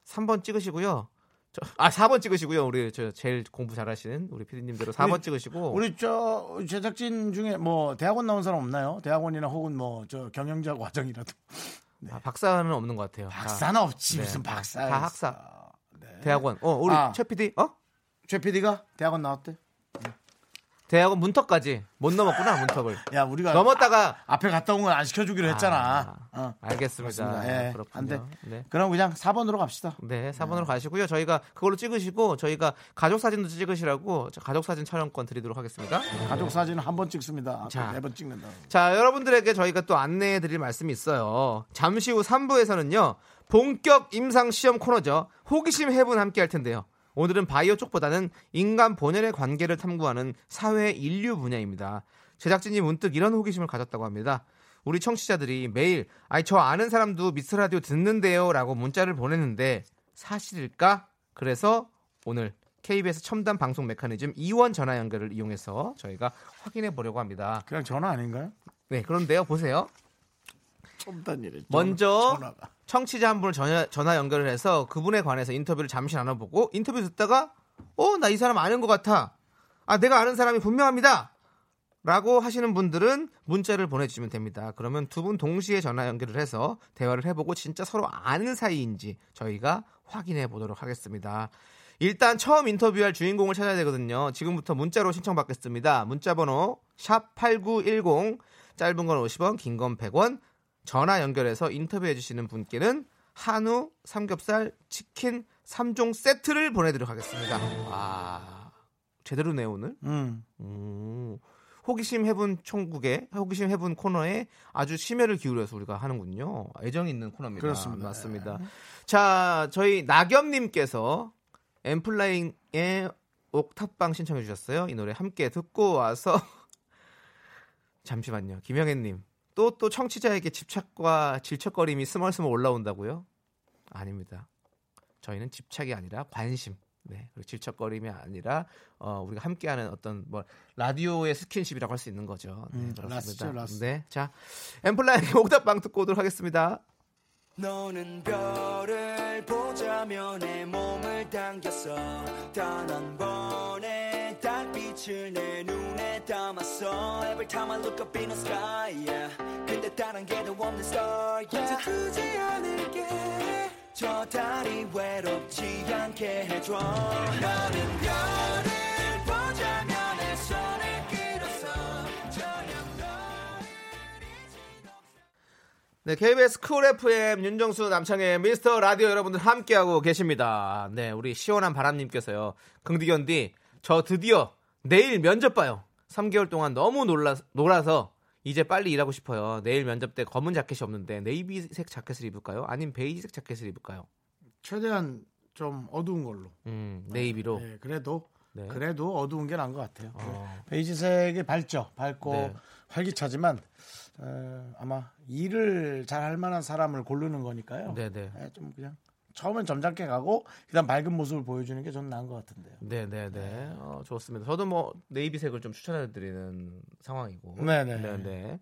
3번 찍으시고요. 저, 아, 4번 찍으시고요. 우리 저 제일 공부 잘하시는 우리 피디님대로 4번 우리- 찍으시고. 우리 저 제작진 중에 뭐 대학원 나온 사람 없나요? 대학원이나 혹은 뭐 저 경영자 과정이라도 아, 박사는 없는 것 같아요. 박사는 없지 네. 무슨 박사 다 학사. 대학원. 어, 우리 아. 최 PD? 어? 최 PD가 대학원 나왔대? 대학원 문턱까지 못 넘었구나, 문턱을. 야 우리가 넘었다가 앞에 갔다 온 건 안 시켜주기로 했잖아. 아, 어. 알겠습니다. 그렇습니다. 예, 그렇군요. 안 돼. 네. 그럼 그냥 4번으로 갑시다. 네, 4번으로 가시고요. 저희가 그걸로 찍으시고 저희가 가족 사진도 찍으시라고 저 가족 사진 촬영권 드리도록 하겠습니다. 가족 사진은 한 번 찍습니다. 자. 네번 찍는다. 자, 여러분들에게 저희가 또 안내해 드릴 말씀이 있어요. 잠시 후 3부에서는요. 본격 임상 시험 코너죠. 호기심 해분 함께 할 텐데요. 오늘은 바이오 쪽보다는 인간 본연의 관계를 탐구하는 사회 인류 분야입니다. 제작진이 문득 이런 호기심을 가졌다고 합니다. 우리 청취자들이 매일 아이 저 아는 사람도 미스 라디오 듣는데요라고 문자를 보냈는데 사실일까? 그래서 오늘 KBS 첨단 방송 메커니즘 이원 전화 연결을 이용해서 저희가 확인해 보려고 합니다. 그냥 전화 아닌가요? 네, 그런데요, 보세요. 첨단 일에 먼저 전화가. 청취자 한 분을 전화, 전화 연결을 해서 그분에 관해서 인터뷰를 잠시 나눠보고 인터뷰 듣다가 어, 나 이 사람 아는 것 같아. 아, 내가 아는 사람이 분명합니다. 라고 하시는 분들은 문자를 보내주시면 됩니다. 그러면 두 분 동시에 전화 연결을 해서 대화를 해보고 진짜 서로 아는 사이인지 저희가 확인해 보도록 하겠습니다. 일단 처음 인터뷰할 주인공을 찾아야 되거든요. 지금부터 문자로 신청받겠습니다. 문자번호 샵 8910 짧은 건 50원 긴 건 100원 전화 연결해서 인터뷰해 주시는 분께는 한우 삼겹살 치킨 3종 세트를 보내드리도록 하겠습니다. 와 제대로 네 오늘 음. 음, 호기심 해분 총국의 호기심 해분 코너에 아주 심혈을 기울여서 우리가 하는군요. 애정 있는 코너입니다. 그렇습니다. 맞습니다. 자, 저희 나겸님께서 엠플라잉의 옥탑방 신청해 주셨어요. 이 노래 함께 듣고 와서 잠시만요. 김영애님 또 또 청취자에게 집착과 질척거림이 스멀스멀 올라온다고요? 아닙니다. 저희는 집착이 아니라 관심. 네, 그리고 질척거림이 아니라 어, 우리가 함께하는 어떤 뭐 라디오의 스킨십이라고 할 수 있는 거죠. 네, 음, 그렇습니다. 라스죠, 라스. 네, 자 엔플라잉의 옥탑방 듣고 오도록 하겠습니다. 너는 별을 보자며 내 몸을 당겼어 단 한 번의 달 빛을 내 눈에 담았어 Every time I look up in the sky yeah. 근데 다른 게도 없는 star yeah. 이제 두지 않을게 저 달이 외롭지 않게 해줘 너는 별을 내 손을 네, KBS 쿨 FM 윤정수 남창의 미스터 라디오 여러분들 함께하고 계십니다. 네, 우리 시원한 바람님께서요. 긍디견디, 저 드디어 내일 면접 봐요. 3개월 동안 너무 놀라, 놀아서 이제 빨리 일하고 싶어요. 내일 면접 때 검은 자켓이 없는데 네이비색 자켓을 입을까요? 아니면 베이지색 자켓을 입을까요? 최대한 좀 어두운 걸로. 음, 네이비로. 네, 그래도 네. 그래도 어두운 게 나은 것 같아요. 어. 베이지색이 밝죠. 밝고 네. 활기차지만 에, 아마 일을 잘 할 만한 사람을 고르는 거니까요. 네네. 예, 좀 그냥 처음엔 점잖게 가고 그다음 밝은 모습을 보여주는 게전 나은 것 같은데요. 네 네 네. 어, 좋습니다. 저도 뭐 네이비색을 좀 추천해드리는 상황이고. 네네. 네 네.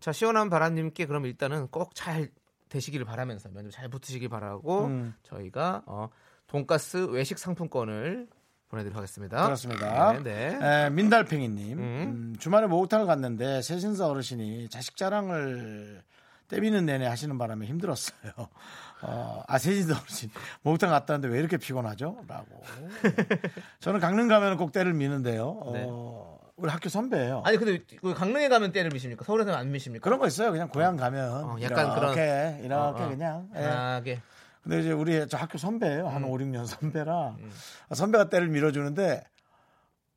자 시원한 바람님께 그럼 일단은 꼭 잘 되시기를 바라면서 면접 잘 붙으시길 바라고 음. 저희가 어, 돈가스 외식 상품권을 보내드리도록 하겠습니다. 그렇습니다. 네. 네. 에, 민달팽이님 음. 음, 주말에 목욕탕을 갔는데 세신사 어르신이 자식 자랑을 때비는 내내 하시는 바람에 힘들었어요. 어, 아 세신사 어르신 목욕탕 갔다 왔는데 왜 이렇게 피곤하죠? 라고. 저는 강릉 가면 꼭 때를 미는데요. 어, 우리 학교 선배예요. 아니 근데 그 강릉에 가면 때를 미십니까? 서울에서는 안 미십니까? 그런 거 있어요. 그냥 고향 가면 어, 약간 이렇게 그런- 이렇게 어, 어. 그냥. 예. 편하게. 근데 이제 우리 저 학교 선배예요. 음. 한 5, 6년 선배라 선배가 때를 밀어주는데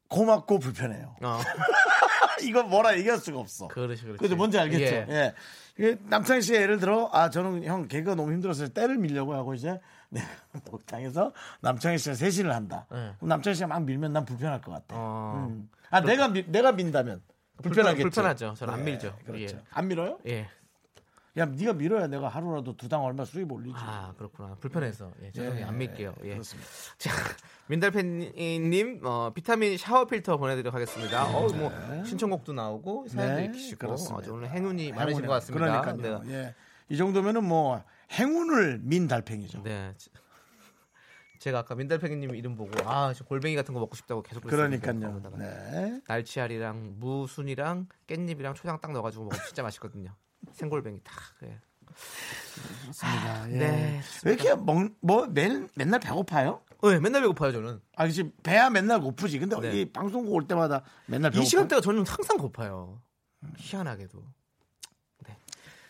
고맙고 불편해요. 어. 이거 뭐라 얘기할 수가 없어. 그렇지, 그렇지. 그죠 뭔지 알겠죠? 예. 예. 그 남창희 씨가 예를 들어 아 저는 형 개그가 너무 힘들어서 때를 밀려고 하고 이제 내가 목장에서 남창희 씨랑 세신을 한다. 예. 그럼 남창희 씨가 막 밀면 난 불편할 것 같아. 어, 음. 아 내가 미- 내가 민다면 불편하겠죠. 불편하죠. 저는 안 예, 밀죠. 그렇죠. 예. 안 밀어요? 예. 야 네가 밀어야 내가 하루라도 두 당 얼마 수입 올리지. 아 그렇구나. 불편해서 예, 저는 예, 안 밀게요. 예. 그렇습니다. 자, 민달팬님 어, 비타민 샤워 필터 보내드리도록 하겠습니다. 어, 뭐 신청곡도 나오고 사연도 네, 그렇습니다. 아주 오늘 행운이 많으신 행운이요. 것 같습니다. 그러니까요. 네. 예. 이 정도면은 뭐 행운을 민 달팽이죠. 네. 제가 아까 민달팽이님 이름 보고 아, 저 골뱅이 같은 거 먹고 싶다고 계속 그러니까요. 네. 날치알이랑 무순이랑 깻잎이랑 초장 딱 넣어가지고 먹으면 진짜 맛있거든요. 생골뱅이 딱. 예. 그렇습니다. 예. 네, 왜 이렇게 먹, 뭐 맨, 맨날 배고파요? 어, 예, 맨날 배고파요 저는. 아, 그치 배야 맨날 고프지. 근데 네. 이 방송국 올 때마다 맨날 배고파. 이 시간대가 저는 항상 고파요. 희한하게도. 네.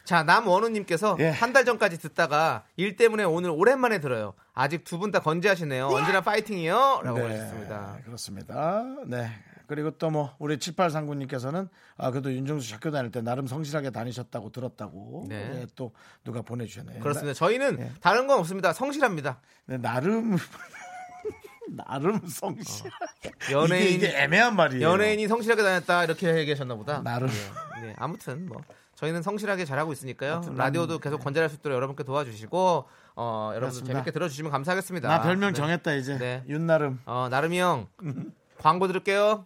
자, 남원우님께서 예. 한달 전까지 듣다가 일 때문에 오늘 오랜만에 들어요. 아직 두 분 다 건재하시네요. 언제나 파이팅이요. 라고 하셨습니다. 그렇습니다. 네. 그리고 또 뭐 우리 7839님께서는 아 그래도 윤정수 씨 학교 다닐 때 나름 성실하게 다니셨다고 들었다고 네. 네, 또 누가 보내주셨네요. 그렇습니다. 저희는 네. 다른 건 없습니다. 성실합니다. 네, 나름 나름 성실하게 연예인, 이게, 이게 애매한 말이에요. 연예인이 성실하게 다녔다. 이렇게 얘기하셨나 보다. 나름. 네. 네, 아무튼 뭐. 저희는 성실하게 잘하고 있으니까요. 라디오도 계속 건재할 수 있도록 여러분께 도와주시고, 어, 여러분들. 재밌게 들어주시면 감사하겠습니다. 나 별명 네. 정했다 이제 네. 윤나름. 어, 나름이 형. 광고 들을게요.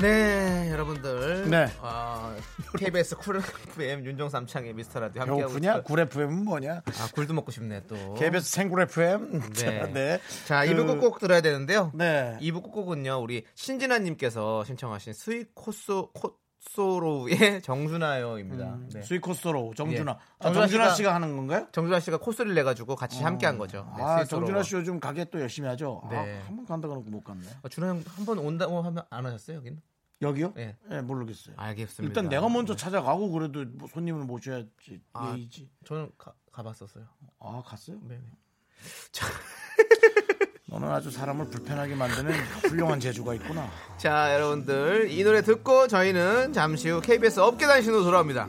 네, 여러분들. 네. 아, KBS 쿨 FM 윤정수 남창의 미스터 라디오 함께 하고 배고프냐? 있어요. 굴 FM은 뭐냐? 아, 굴도 먹고 싶네 또. KBS 생굴 FM. 자, 네. 네. 자, 그- 2부 끝곡 들어야 되는데요. 네. 2부 끝곡은요, 우리 신진아 님께서 신청하신 스윗 코소, 코 소로우의 정준하여입니다. 네. 스위코스로 정준하. 예. 아, 정준하 정준하 씨가- 씨가 하는 건가요? 정준하 씨가 코소리를 내 가지고 같이 함께 한 거죠. 네, 아. 정준하 씨 요즘 가게 또 열심히 하죠. 네. 아, 한번 간다고 놓고 못 갔네. 어, 준하 형 한 번 온다고 하면 안 하셨어요, 여기는? 여기요? 네. 네, 모르겠어요. 알겠습니다. 일단 내가 먼저 찾아가고 그래도 뭐 손님을 모셔야지 아. 예의지. 저는 가, 가봤었어요. 아 갔어요? 네. 너는 아주 사람을 불편하게 만드는 훌륭한 재주가 있구나. 자, 여러분들 이 노래 듣고 저희는 잠시 후 KBS 업계 단신으로 돌아옵니다.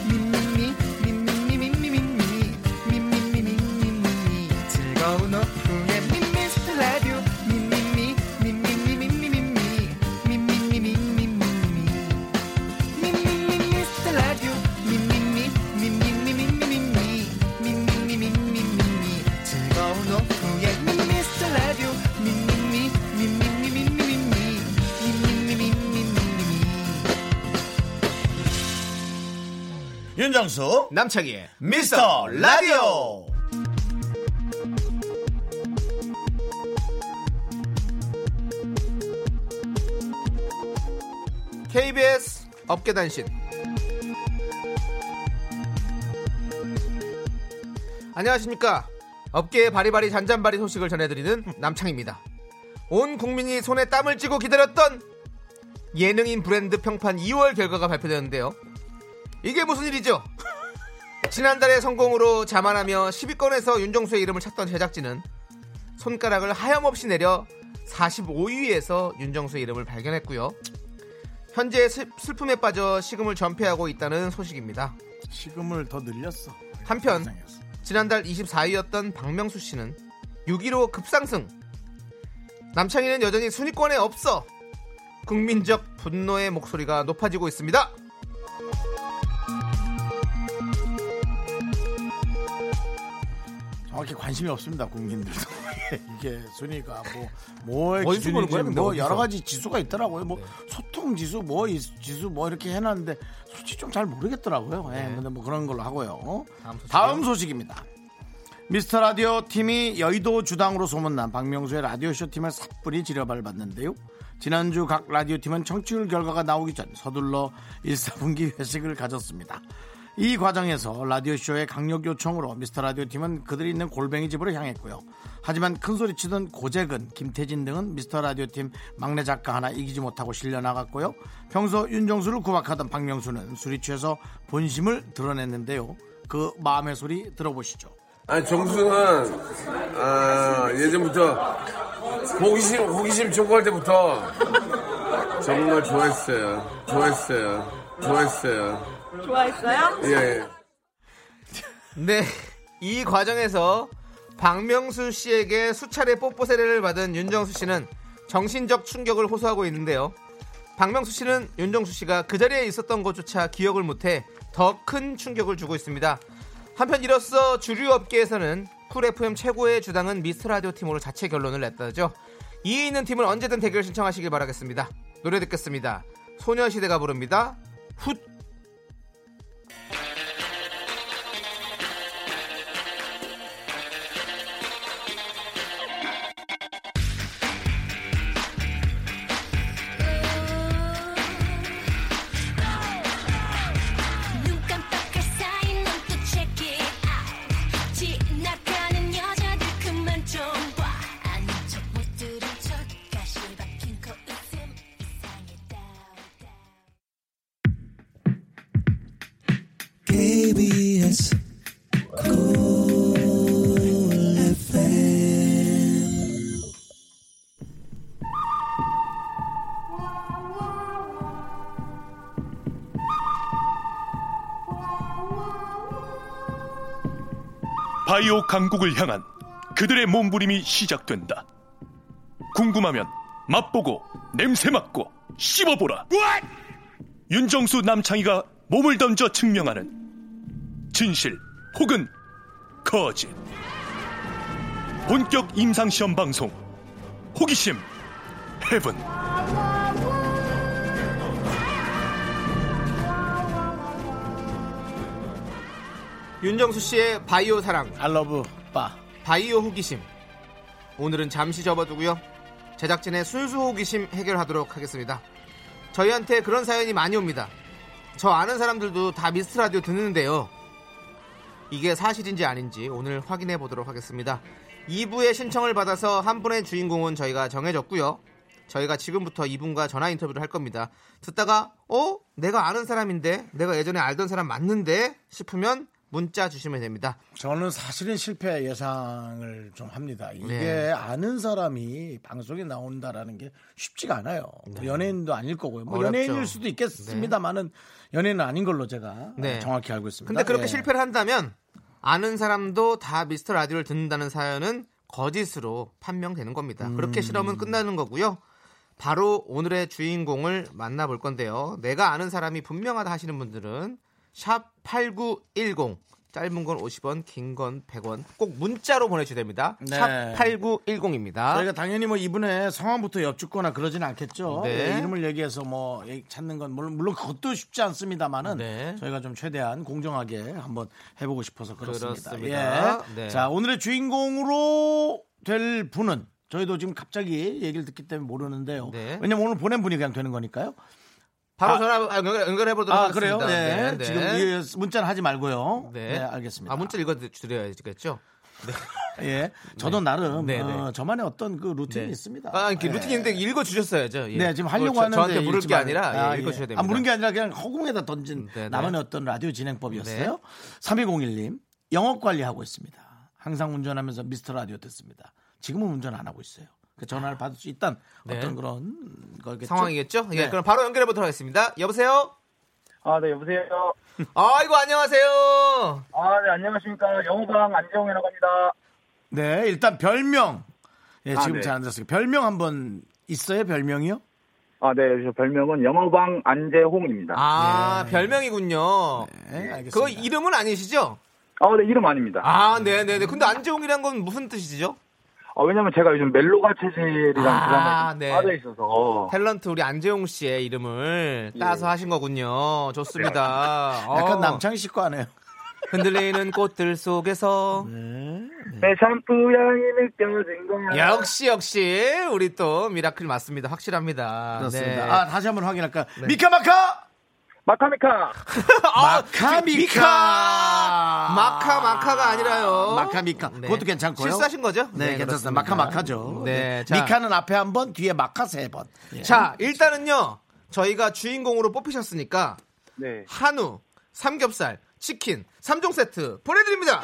윤정수 남창희의 미스터 라디오. KBS 업계 단신. 안녕하십니까. 업계의 바리바리 잔잔바리 소식을 전해드리는 남창입니다. 온 국민이 손에 땀을 쥐고 기다렸던 예능인 브랜드 평판 2월 결과가 발표되었는데요. 이게 무슨 일이죠? 지난달의 성공으로 자만하며 10위권에서 윤정수의 이름을 찾던 제작진은 손가락을 하염없이 내려 45위에서 윤정수의 이름을 발견했고요. 현재 슬- 슬픔에 빠져 식음을 전폐하고 있다는 소식입니다. 시금을 더 늘렸어. 한편. 지난달 24위였던 박명수 씨는 6위로 급상승. 남창희는 여전히 순위권에 없어. 국민적 분노의 목소리가 높아지고 있습니다. 정확히 관심이 없습니다 국민들도. 이게 순위가 뭐 뭐의 어디서 보는 기준인지 거야, 근데 뭐 어디서? 여러 가지 지수가 있더라고요. 뭐 소통 지수 뭐 이 지수 뭐 이렇게 해놨는데 솔직히 좀 잘 모르겠더라고요. 예, 네. 근데 뭐 그런 걸로 하고요. 다음 소식이요. 소식입니다. 미스터 라디오 팀이 여의도 주당으로 소문난 박명수의 라디오쇼 팀을 섣불리 지려발 받는데요. 지난주 각 라디오 팀은 청취율 결과가 나오기 전 서둘러 1, 4분기 회식을 가졌습니다 이 과정에서 라디오쇼의 강력 요청으로 미스터 라디오 팀은 그들이 있는 골뱅이 집으로 향했고요. 하지만 큰소리 치던 고재근, 김태진 등은 미스터 라디오 팀 막내 작가 하나 이기지 못하고 실려나갔고요. 평소 윤정수를 구박하던 박명수는 술이 취해서 본심을 드러냈는데요. 그 마음의 소리 들어보시죠. 아니 정수는 아, 예전부터 호기심 호기심 촉구할 때부터 정말 좋아했어요. 좋아했어요. 좋아했어요. 좋아했어요? 예. 예. 네, 이 과정에서 박명수 씨에게 수차례 뽀뽀 세례를 받은 윤정수 씨는 정신적 충격을 호소하고 있는데요. 박명수 씨는 윤정수 씨가 그 자리에 있었던 것조차 기억을 못해 더 큰 충격을 주고 있습니다. 한편 이로써 주류 업계에서는 쿨 FM 최고의 주당은 미스터 라디오 팀으로 자체 결론을 냈다죠. 이에 있는 팀은 언제든 대결 신청하시길 바라겠습니다. 노래 듣겠습니다. 소녀시대가 부릅니다. 훗 바이오 강국을 향한 그들의 몸부림이 시작된다. 궁금하면 맛보고 냄새 맡고 씹어보라. 윤정수 남창희가 몸을 던져 증명하는 진실 혹은 거짓. 본격 임상시험 방송 호기심 헤븐. 윤정수 씨의 바이오 사랑 알러브 바. 바이오 호기심. 오늘은 잠시 접어두고요. 제작진의 순수 호기심 해결하도록 하겠습니다. 저희한테 그런 사연이 많이 옵니다. 저 아는 사람들도 다 미스트 라디오 듣는데요. 이게 사실인지 아닌지 오늘 확인해 보도록 하겠습니다. 2부의 신청을 받아서 한 분의 주인공은 저희가 정해졌고요. 저희가 지금부터 이분과 전화 인터뷰를 할 겁니다. 듣다가 어? 내가 아는 사람인데? 내가 예전에 알던 사람 맞는데? 싶으면 문자 주시면 됩니다. 저는 사실은 실패 예상을 좀 합니다. 이게 네. 아는 사람이 방송에 나온다라는 게 쉽지가 않아요. 뭐 연예인도 아닐 거고요. 뭐 어렵죠. 연예인일 수도 있겠습니다만은 연예인은 아닌 걸로 제가 네. 정확히 알고 있습니다. 근데 그렇게 예. 실패를 한다면 아는 사람도 다 미스터 라디오를 듣는다는 사연은 거짓으로 판명되는 겁니다. 음. 그렇게 실험은 끝나는 거고요. 바로 오늘의 주인공을 만나볼 건데요. 내가 아는 사람이 분명하다 하시는 분들은 샵 8910 짧은 건 50원, 긴 건 100원 꼭 문자로 보내주셔야 됩니다. 네. 샵 8910입니다. 저희가 당연히 뭐 이분의 성함부터 여쭙거나 그러진 않겠죠. 네. 예, 이름을 얘기해서 뭐 찾는 건 물론, 물론 그것도 쉽지 않습니다만은 네. 저희가 좀 최대한 공정하게 한번 해보고 싶어서 그렇습니다. 그렇습니다. 예. 네. 자 오늘의 주인공으로 될 분은 저희도 지금 갑자기 얘기를 듣기 때문에 모르는데요. 네. 왜냐면 오늘 보낸 분이 그냥 되는 거니까요. 바로 아. 전화 연결, 연결해 보도록 아 하겠습니다. 그래요? 네. 네, 네. 지금 이 문자는 하지 말고요. 네. 네, 알겠습니다. 아 문자 읽어 드려야겠죠? 네. 예. 저도 나름 네, 어, 네. 저만의 어떤 그 루틴이 네. 있습니다. 아, 이렇게 예. 루틴인데 읽어 주셨어야죠. 예. 네, 지금 하려고 저- 하는데 저한테 물을 게 말- 아니라 아, 예, 읽어 예. 주셔야 됩니다. 아, 물은 게 아니라 그냥 허공에다 던진 네, 네. 나만의 어떤 라디오 진행법이었어요. 3201 님, 영업 관리하고 있습니다. 항상 운전하면서 미스터 라디오 듣습니다. 지금은 운전 안 하고 있어요. 그 전화를 받을 수 있단 네. 어떤 그런 거겠죠. 상황이겠죠? 예, 네. 그럼 바로 연결해 보도록 하겠습니다. 여보세요? 아, 네, 여보세요. 아이고, 안녕하세요. 아, 네, 안녕하십니까. 영호방 안재홍이라고 합니다. 네, 일단 별명. 예, 아, 지금 네. 잘안 들었어요. 별명 한번 있어요? 별명이요? 아, 네, 저 별명은 영호방 안재홍입니다. 아, 아, 별명이군요. 네, 알겠습니다. 그거 이름은 아니시죠? 네, 이름 아닙니다. 아, 네 네 네. 근데 안재홍이란 건 무슨 뜻이죠? 아, 왜냐면 제가 요즘 멜로가 체질이랑 아, 드라마에 네. 네. 빠져 있어서. 탤런트 우리 안재홍 씨의 이름을 예. 따서 하신 거군요. 좋습니다. 약간 어, 남창희 씨거 아니에요? 흔들리는 꽃들 속에서 내 샴푸 향이 느껴진 거야. 역시 역시 우리 또 미라클 맞습니다. 확실합니다. 그렇습니다. 네. 아, 다시 한번 확인할까 요? 미카마카! 마카미카. 아, 마카미카! 마카 마카가 아니라요. 마카미카. 네. 그것도 괜찮고요. 실수하신 거죠? 네, 괜찮습니다. 그렇습니다. 마카 마카죠. 네, 네. 자. 미카는 앞에 한 번, 뒤에 마카 세 번. 예. 자, 일단은요. 저희가 주인공으로 뽑히셨으니까 네. 한우, 삼겹살, 치킨 3종 세트 보내 드립니다.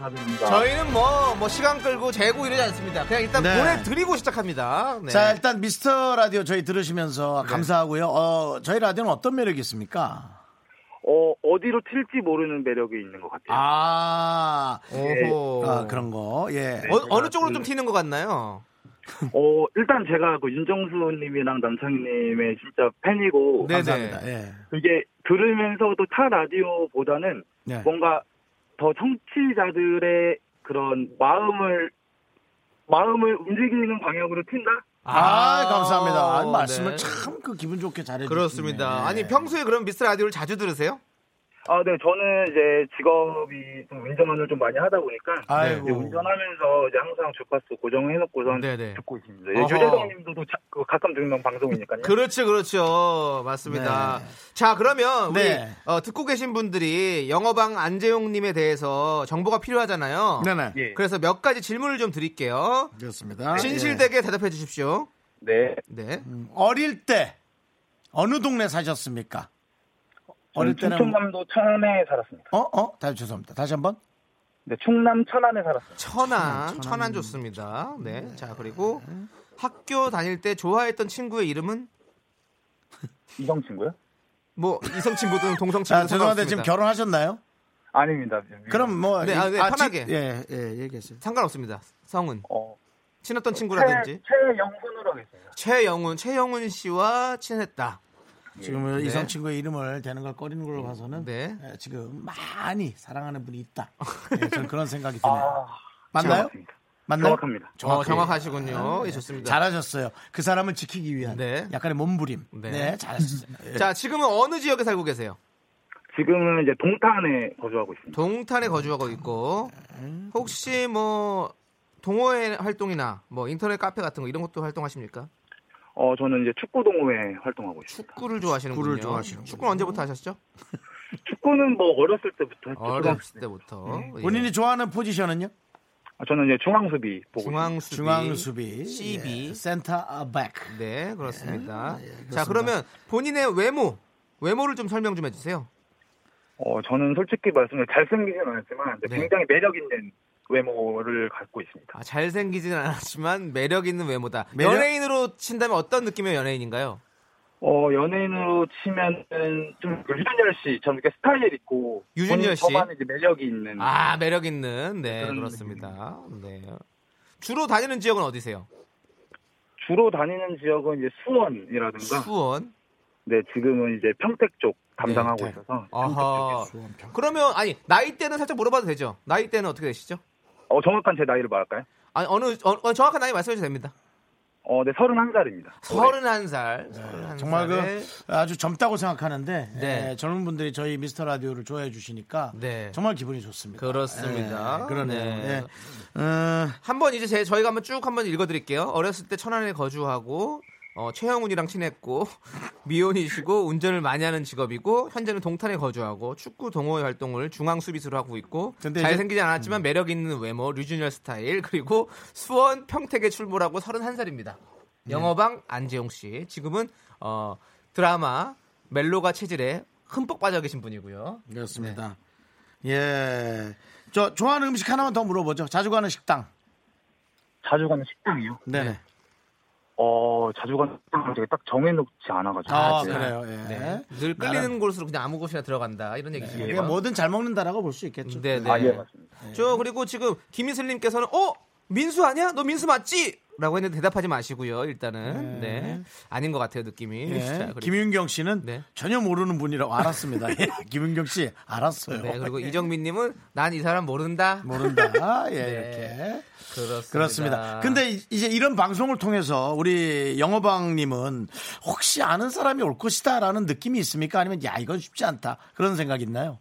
감사드립니다. 저희는 뭐, 뭐 시간 끌고 재고 이러지 않습니다. 그냥 일단 네. 보내드리고 시작합니다. 네. 자, 일단 미스터 라디오 저희 들으시면서 감사하고요. 어, 저희 라디오는 어떤 매력이 있습니까? 어, 어디로 튈지 모르는 매력이 있는 것 같아요. 아, 오호. 아, 그런 거. 예. 어, 어느 쪽으로 좀 튀는 것 같나요? 어, 일단 제가 그 윤정수님이랑 남창희님의 진짜 팬이고. 네네. 감사합니다. 예. 이게 들으면서도 타 라디오보다는 네. 뭔가 더 청취자들의 그런 마음을 마음을 움직이는 방향으로 튄다? 아, 감사합니다. 아, 말씀을 네. 참그 기분 좋게 잘해 주시네. 그렇습니다. 아니 평소에 그럼 미스터 라디오를 자주 들으세요? 아, 네, 저는 이제 직업이 좀 운전을 좀 많이 하다 보니까 아이고. 이제 운전하면서 이제 항상 주파수 고정해놓고선 네네. 듣고 있습니다. 예. 유재석님도 자- 그 가끔 듣는 방송이니까요. 그렇죠, 그렇죠. 맞습니다. 네. 자, 그러면 우리 네. 어, 듣고 계신 분들이 영어방 안재용님에 대해서 정보가 필요하잖아요. 네네. 예. 그래서 몇 가지 질문을 좀 드릴게요. 그렇습니다. 진실되게 대답해 주십시오. 네, 네. 예. 어릴 때 어느 동네 사셨습니까? 어릴 때는 충청남도 천안에 살았습니다. 어? 어? 다시 죄송합니다. 다시 한번. 네, 충남 천안에 살았습니다. 천안, 천안, 좋습니다. 네. 자, 그리고 학교 다닐 때 좋아했던 친구의 이름은 이성 친구요? 뭐 이성 친구든 동성 친구 자, 죄송한데 지금 결혼하셨나요? 아닙니다. 그럼 뭐 네, 아, 네, 지- 편하게. 예, 예, 얘기하세요. 상관없습니다. 성은 어, 친했던 최, 친구라든지 최 영훈으로 하겠습니다. 최영훈, 최영훈 씨와 친했다. 지금 네. 이성 친구의 이름을 대는 걸 꺼리는 걸로 봐서는 네. 예, 지금 많이 사랑하는 분이 있다. 예, 저는 그런 생각이 드네요. 아, 맞나요? 정확합니다. 맞나요? 정확합니다. 어, 정확하시군요. 예, 좋습니다. 잘하셨어요. 그 사람을 지키기 위한 네. 약간의 몸부림. 네. 네, 잘하셨어요. 예. 자, 지금은 어느 지역에 살고 계세요? 지금은 이제 동탄에 거주하고 있습니다. 동탄에 거주하고 있고 혹시 뭐 동호회 활동이나 뭐 인터넷 카페 같은 거 이런 것도 활동하십니까? 어, 저는 이제 축구 동호회 활동하고 있습니다. 축구를 좋아하시는군요. 축구를 좋아하시는군요. 축구는 언제부터 하셨죠? 축구는 뭐 어렸을 때부터 했죠. 어렸을 때부터. 예. 본인이 좋아하는 포지션은요? 아, 저는 이제 중앙 수비 보고 있습니다. 중앙 수비. 중앙 수비, CB. 예, 센터 백. 네, 그렇습니다. 예, 그렇습니다. 자, 그러면 본인의 외모, 외모를 좀 설명 좀 해주세요. 어, 저는 솔직히 말씀드리면 잘생기진 않았지만 네. 굉장히 매력 있는 외모를 갖고 있습니다. 아, 잘생기지는 않았지만 매력 있는 외모다. 매력? 연예인으로 친다면 어떤 느낌의 연예인인가요? 어, 연예인으로 치면은 좀 유준열 씨처럼 이렇게 스타일 있고 유준열 씨? 저만 이제 매력이 있는 아, 매력 있는. 네, 그렇습니다. 네. 주로 다니는 지역은 어디세요? 주로 다니는 지역은 이제 수원이라든가 수원. 네, 지금은 이제 평택 쪽 담당하고 네, 있어서 아하. 그러면 아니 나이 대는 살짝 물어봐도 되죠? 나이 대는 어떻게 되시죠? 어, 정확한 제 나이를 말할까요? 아니 어느 어, 어, 정확한 나이 말씀해 주셔도 됩니다. 어, 네, 31살입니다. 서른한 살. 서른한 정말 살에 그 아주 젊다고 생각하는데 네. 예, 젊은 분들이 저희 미스터 라디오를 좋아해 주시니까 네. 정말 기분이 좋습니다. 그렇습니다. 예, 그러네요. 네. 예. 어, 한번 이제 제, 저희가 한번 쭉 한번 읽어 드릴게요. 어렸을 때 천안에 거주하고 어, 최형훈이랑 친했고 미혼이시고 운전을 많이 하는 직업이고 현재는 동탄에 거주하고 축구 동호회 활동을 중앙 수비수로 하고 있고 음. 잘생기지 않았지만 매력 있는 외모 류준열 스타일 그리고 수원 평택에 출몰하고 31살입니다. 네. 영어방 안재용 씨 지금은 어, 드라마 멜로가 체질에 흠뻑 빠져 계신 분이고요. 그렇습니다. 예. 저 좋아하는 음식 하나만 더 물어보죠. 자주 가는 식당. 자주 가는 식당이요? 네네. 어, 자주 가는 식당을 제가 딱 정해놓지 않아가지고. 아, 네. 그래요. 예. 네. 늘 끌리는 곳으로 그냥 아무 곳이나 들어간다 이런 얘기죠. 그냥 뭐든 잘 먹는다라고 볼 수 있겠죠. 네, 네. 아, 예, 맞습니다. 저 그리고 지금 김희슬님께서는 어 민수 아니야? 너 민수 맞지? 라고 했는데 대답하지 마시고요. 일단은 네, 아닌 것 같아요 느낌이. 예. 자, 그리고, 김윤경 씨는 네. 전혀 모르는 분이라고 알았습니다. 예. 김윤경 씨 알았어요. 네, 그리고 이정민님은 난 이 사람 모른다. 모른다. 예, 네. 이렇게. 그렇습니다. 그렇습니다. 근데 이- 이제 이런 방송을 통해서 우리 영어방님은 혹시 아는 사람이 올 것이다라는 느낌이 있습니까? 아니면 야 이건 쉽지 않다 그런 생각 있나요?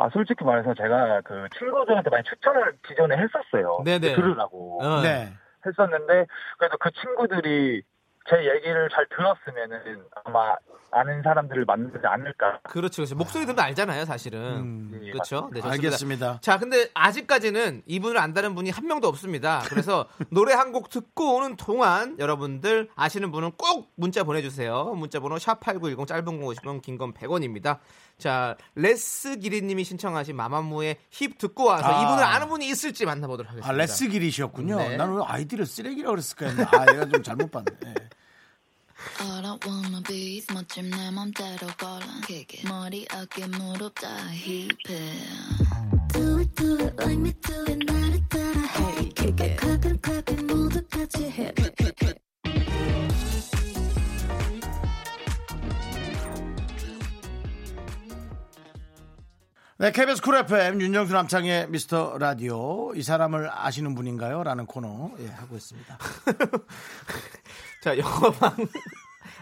아, 솔직히 말해서 제가 그 친구들한테 많이 추천을 기존에 했었어요. 네네. 들으라고. 어. 네. 했었는데, 그래도 그 친구들이 제 얘기를 잘 들었으면은 아마 아는 사람들을 만나지 않을까. 그렇죠. 그렇죠. 목소리 들으면 알잖아요, 사실은. 음, 예, 그렇죠. 네, 좋습니다. 알겠습니다. 자, 근데 아직까지는 이분을 안다는 분이 한 명도 없습니다. 그래서 노래 한 곡 듣고 오는 동안 여러분들 아시는 분은 꼭 문자 보내주세요. 문자 번호 샵 8910 짧은 건 50원, 긴건 100원입니다. 자, 레스 기리님이 신청하신 마마무의 힙 듣고 와서 아. 이분을 아는 분이 있을지 만나보도록 하겠습니다. 아 레스 길이셨군요. 네. 나는 왜 아이디를 쓰레기라고 그랬을까 했는데 아 얘가 좀 잘못 봤네. 예. All I wanna be is 멋짐 내 맘대로 걸어. kick it 머리 어깨 무릎 다 hip해 Do it do it like me do it 나를 따라 해. Kick it clap it clap it 모두 같이 해. 네, KBS 쿨 FM 윤정수 남창희의 미스터 라디오. 이 사람을 아시는 분인가요? 라는 코너 예, 하고 있습니다. 자, 영어방.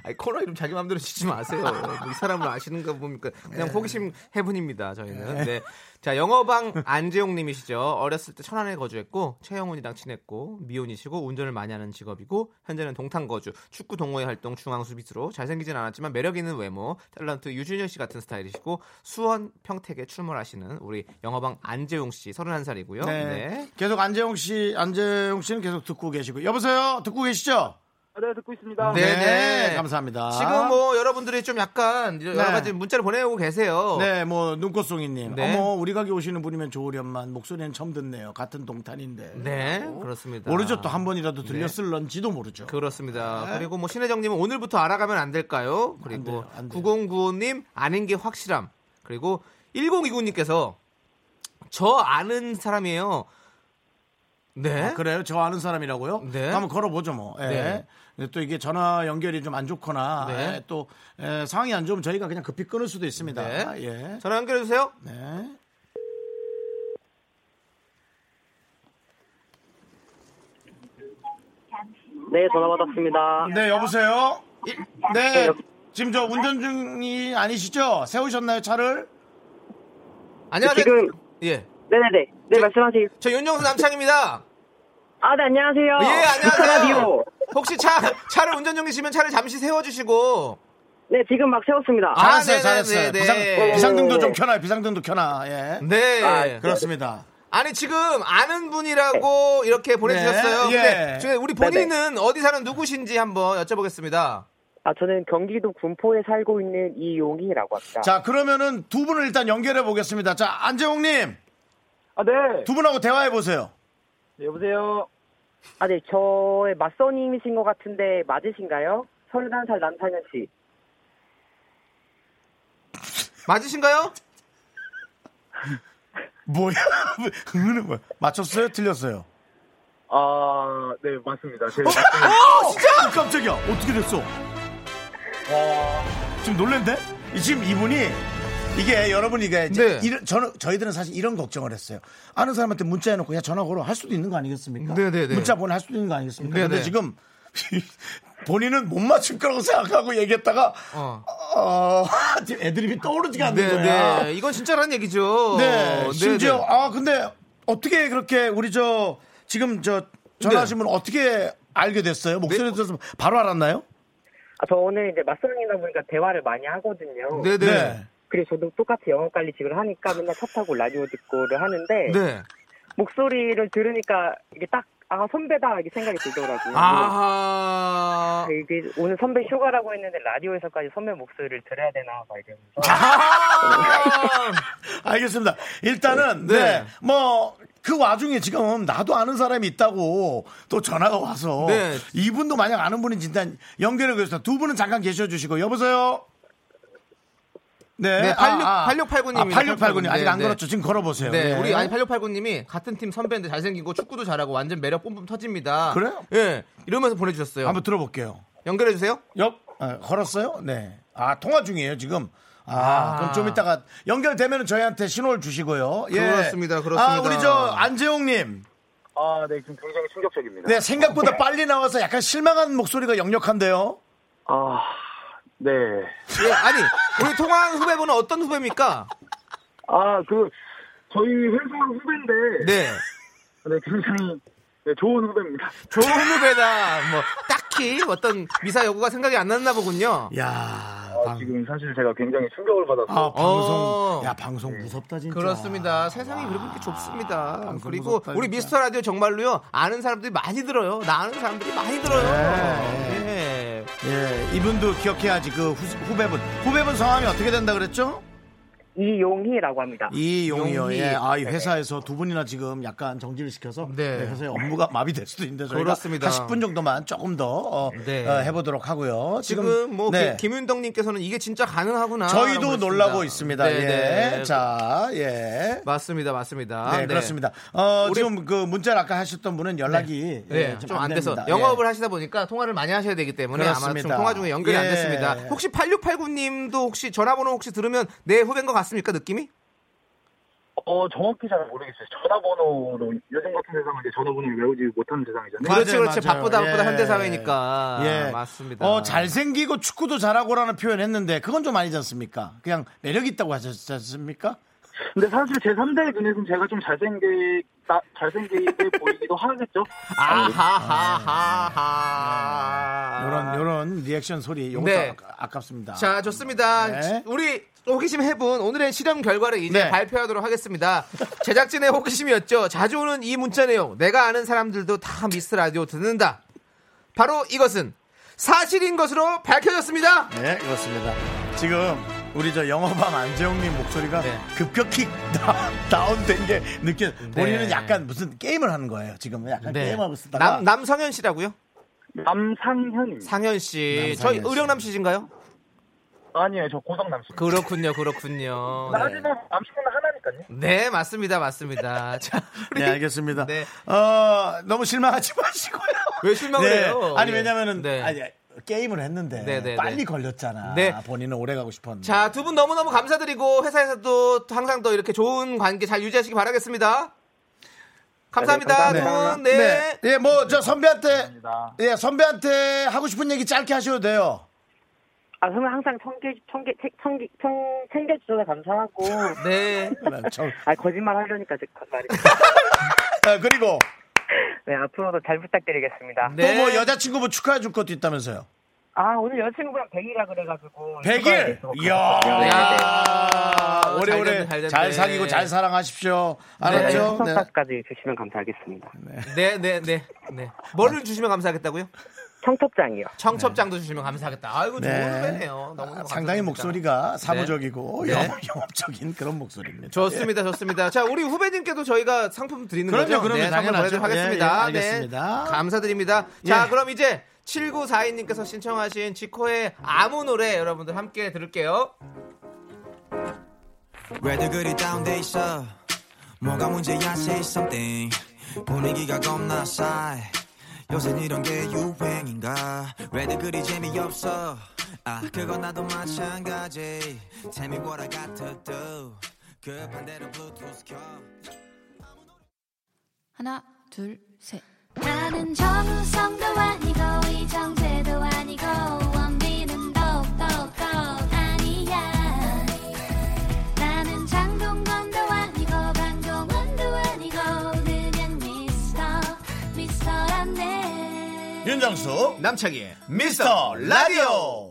아니, 코너 이름 자기 마음대로 짓지 마세요. 뭐 이 사람을 아시는 거 보니까 그냥 호기심 해분입니다, 저희는. 네. 자, 영어방 안재용 님이시죠. 어렸을 때 천안에 거주했고, 최영훈이랑 친했고, 미혼이시고, 운전을 많이 하는 직업이고, 현재는 동탄 거주, 축구 동호회 활동 중앙 수비수로 잘생기진 않았지만 매력 있는 외모, 탤런트 류준열 씨 같은 스타일이시고, 수원 평택에 출몰하시는 우리 영어방 안재용 씨 31살이고요. 네. 네. 계속 안재용 씨, 안재용 씨는 계속 듣고 계시고 여보세요? 듣고 계시죠? 네, 듣고 있습니다. 네. 네네. 감사합니다. 지금 뭐 여러분들이 좀 약간 여러 네. 가지 문자를 보내오고 계세요. 네, 뭐 눈꽃송이님. 네. 어머, 우리 가게 오시는 분이면 좋으련만 목소리는 처음 듣네요. 같은 동탄인데. 네, 그렇습니다. 모르죠. 또 한 번이라도 들렸을런지도 모르죠. 그렇습니다. 네. 그리고 뭐 신혜정님은 오늘부터 알아가면 안 될까요? 그리고 돼요, 안 돼요. 9095님 아는 게 확실함. 그리고 1029님께서 저 아는 사람이에요. 네. 아, 그래요? 저 아는 사람이라고요? 네. 한번 걸어보죠, 뭐. 예. 네. 근데 또 이게 전화 연결이 좀 안 좋거나 네. 예, 또 예, 상황이 안 좋으면 저희가 그냥 급히 끊을 수도 있습니다. 네. 예. 전화 연결해 주세요. 네. 네, 전화 받았습니다. 네, 여보세요? 네. 지금 저 운전 중이 아니시죠? 세우셨나요, 차를? 안녕하세요. 지금- 예. 네네네. 네, 말씀하세요. 저 윤정수 남창입니다. 아, 네, 안녕하세요. 예, 미스터 안녕하세요. 라디오. 혹시 차 차를 운전 중이시면 차를 잠시 세워 주시고 네, 지금 막 세웠습니다. 아, 잘했어요, 네, 잘했어요. 네, 네, 비상, 네. 비상 등도 좀 켜놔요, 비상등도 켜놔. 예. 네. 아, 그렇습니다. 아니 지금 아는 분이라고 이렇게 보내주셨어요. 네, 예. 우리 본인은 어디 사는 누구신지 한번 여쭤보겠습니다. 아, 저는 경기도 군포에 살고 있는 이용희라고 합니다. 자, 그러면은 두 분을 일단 연결해 보겠습니다. 자, 안재홍님, 아, 네. 두 분하고 대화해 보세요. 네, 여보세요. 아, 네, 저의 맞선님이신 것 같은데 맞으신가요? 31살 남상현 씨. 맞으신가요? 뭐야? 흥은 뭐야? 맞췄어요? 틀렸어요? 아, 네, 맞습니다. 제 맞습니다. 어, 진짜? 깜짝이야. 어떻게 됐어? 지금 놀랜데? 이- 지금 이분이 이게 여러분이 이게 이제 네. 이런- 저는 저희들은 사실 이런 걱정을 했어요. 아는 사람한테 문자 해놓고 그냥 전화 걸어 할 수도 있는 거 아니겠습니까? 네, 네, 네. 문자 보내 할 수도 있는 거 아니겠습니까? 네, 근데 네. 지금 본인은 못 맞출 거라고 생각하고 얘기했다가 어. 어, 지금 애드립이 떠오르지가 않는 네, 거야. 네. 이건 진짜라는 얘기죠. 네, 심지어 네. 아 근데 어떻게 그렇게 우리 저 지금 저 전화하신 분 어떻게 알게 됐어요? 목소리 들어서 바로 알았나요? 아, 저는 이제 맞선이다 보니까 대화를 많이 하거든요. 네네. 그리고 저도 똑같이 영어 관리직을 하니까 맨날 차 타고 라디오 듣고를 하는데 네. 목소리를 들으니까 이게 딱 아 선배다 이게 생각이 들더라고요. 아. 아, 이게 오늘 선배 휴가라고 했는데 라디오에서까지 선배 목소리를 들어야 되나 막 이러면서 아. 알겠습니다. 일단은 네. 네. 뭐 그 와중에 지금 나도 아는 사람이 있다고 또 전화가 와서 네. 이분도 만약 아는 분인지 일단 연결해 주세요. 두 분은 잠깐 계셔 주시고 여보세요. 네. 네, 86 8689 님입니다. 8689님 아직 안 네, 걸었죠. 지금 걸어 보세요. 네, 우리 아니 8689님이 같은 팀 선배인데 잘생기고 축구도 잘하고 완전 매력 뿜뿜 터집니다. 그래요? 예, 이러면서 보내주셨어요. 한번 들어볼게요. 연결해 주세요. 옆 아, 걸었어요? 네. 아 통화 중이에요 지금. 아, 아. 그럼 좀 이따가 연결되면 저희한테 신호를 주시고요. 예. 그렇습니다, 그렇습니다. 아, 우리 저 안재홍님. 아, 네, 지금 굉장히 충격적입니다. 네, 생각보다 빨리 나와서 약간 실망한 목소리가 역력한데요. 아, 네. 예, 아니 우리 통화 후배분은 어떤 후배입니까? 아, 그 저희 회사 후배인데, 네, 네, 굉장히 네, 좋은 후배입니다. 좋은 후배다. 뭐 딱히 어떤 미사 여구가 생각이 안 났나 보군요. 야, 아, 방, 지금 사실 제가 굉장히 충격을 받았어요. 아, 방송. 어. 야, 방송 무섭다 진짜. 그렇습니다. 세상이 그렇게 좁습니다. 그리고 무섭다, 우리. 미스터 라디오 정말로요 아는 사람들이 많이 들어요. 나 아는 사람들이 많이 들어요. 네. 예. 예, 이분도 기억해야지 그 후, 후배분. 후배분 성함이 어떻게 된다 그랬죠? 이용희라고 합니다. 이용이요. 용희. 예. 아, 이 회사에서 두 분이나 지금 약간 정지를 시켜서 네. 네, 회사의 업무가 마비될 수도 있는데 저희가 그렇습니다. 한 10분 정도만 조금 더 어, 네. 어, 해보도록 하고요. 지금 뭐 네. 김- 김윤덕님께서는 이게 진짜 가능하구나. 저희도 라고 놀라고. 있습니다. 네, 예. 네. 자, 예. 맞습니다, 맞습니다. 네, 그렇습니다. 어, 우리- 지금 그 문자를 아까 하셨던 분은 연락이 네, 예, 좀안 돼서. 영업을 하시다 보니까 통화를 많이 하셔야 되기 때문에 아마 그렇습니다. 좀 통화 중에 연결이 안 예. 됐습니다. 혹시 8689님도 혹시 전화번호 혹시 들으면 내 후배인 것 같습니 까 느낌이? 어, 정확히 잘 모르겠어요. 전화번호로 요즘 같은 세상은 이제 전화번호를 외우지 못하는 세상이잖아요. 맞아요, 그렇지, 그렇지. 맞아요. 바쁘다, 바쁘다 예. 현대 사회니까. 예. 맞습니다. 어, 잘생기고 축구도 잘하고라는 표현 했는데 그건 좀 아니지 않습니까? 그냥 매력 있다고 하셨지 않습니까? 근데 사실 제 3대 눈에서는 제가 좀 잘생기, 나, 잘생기게 보이기도 하겠죠? 아하하하하. 요런, 요런 리액션 소리, 요것도 네. 아, 깝습니다 자, 좋습니다. 네. 우리 호기심 해본 오늘의 실험 결과를 이제 네. 발표하도록 하겠습니다. 제작진의 호기심이었죠. 자주 오는 이 문자 내용. 내가 아는 사람들도 다 미스 라디오 듣는다. 바로 이것은 사실인 것으로 밝혀졌습니다. 네, 그렇습니다. 지금 우리 저 영어방 안재홍님 목소리가 네. 급격히 다, 다운된 게 느껴. 본인은 네. 약간 무슨 게임을 하는 거예요. 지금은 약간 네. 게임하고 쓰다가 남, 남성현 씨라고요? 남상현입니다. 상현 씨. 남상현 저희 씨. 의령남 씨인가요? 아니에요, 저 고성 남씨. 그렇군요, 그렇군요. 네. 하지만 남친은 하나니까요. 네, 맞습니다, 맞습니다. 자, 우리 네, 알겠습니다. 네. 어, 너무 실망하지 마시고요. 왜 실망을 네. 해요? 아니, 예. 왜냐면은, 네. 아니, 게임을 했는데 네, 네, 빨리 네. 걸렸잖아. 네. 본인은 오래 가고 싶었는데. 자, 두 분 너무너무 감사드리고 회사에서도 항상 더 이렇게 좋은 관계 잘 유지하시기 바라겠습니다. 감사합니다, 네, 두 감사합니다. 분. 네. 예, 뭐, 저 선배한테, 감사합니다. 예, 선배한테 하고 싶은 얘기 짧게 하셔도 돼요. 아, 선배 항상 청계, 청계, 책, 청기, 청, 챙겨 주셔서 감사하고. 네. 저, 아, 거짓말 하려니까 제 말이. 아, 그리고 네, 앞으로도 잘 부탁드리겠습니다. 네. 또 뭐 여자친구 분 축하해 줄 것도 있다면서요. 아, 오늘 여자친구랑 100일이라 그래가지고. 100일! 이야, 네, 야. 오래오래 잘 잘. 사귀고 잘 사랑하십시오. 네, 알았죠? 네. 청첩장까지 주시면 감사하겠습니다. 네, 네, 네. 네. 뭐를 주시면 감사하겠다고요? 청첩장이요. 청첩장도 주시면 감사하겠다. 아이고, 좋은 네. 후배네요. 너무 아, 상당히 목소리가 사무적이고 네. 영업, 영업 적인 그런 목소리입니다. 좋습니다, 좋습니다. 자, 우리 후배님께도 저희가 상품 드리는 그럼요, 거죠? 그럼요, 네. 보내드리도록 하겠습니다. 예, 예, 알겠습니다. 네, 감사드립니다. 자, 예. 그럼 이제 7942님께서 신청하신 지코의 아무 노래 여러분들 함께 들을게요. 왜들 그리 다운돼 있어 뭐가 문제야 say something 분위기가 겁나 싸해 요새 이런 게 유행인가? 왜들 그리 재미없어? 아 그건 나도 마찬가지. Tell me what I got to do 급한 대로 블루투스 켜. 하나, 둘, 셋. 나는 정우성도 아니고 이정재도 아니고 윤정수 남창희의 미스터 라디오.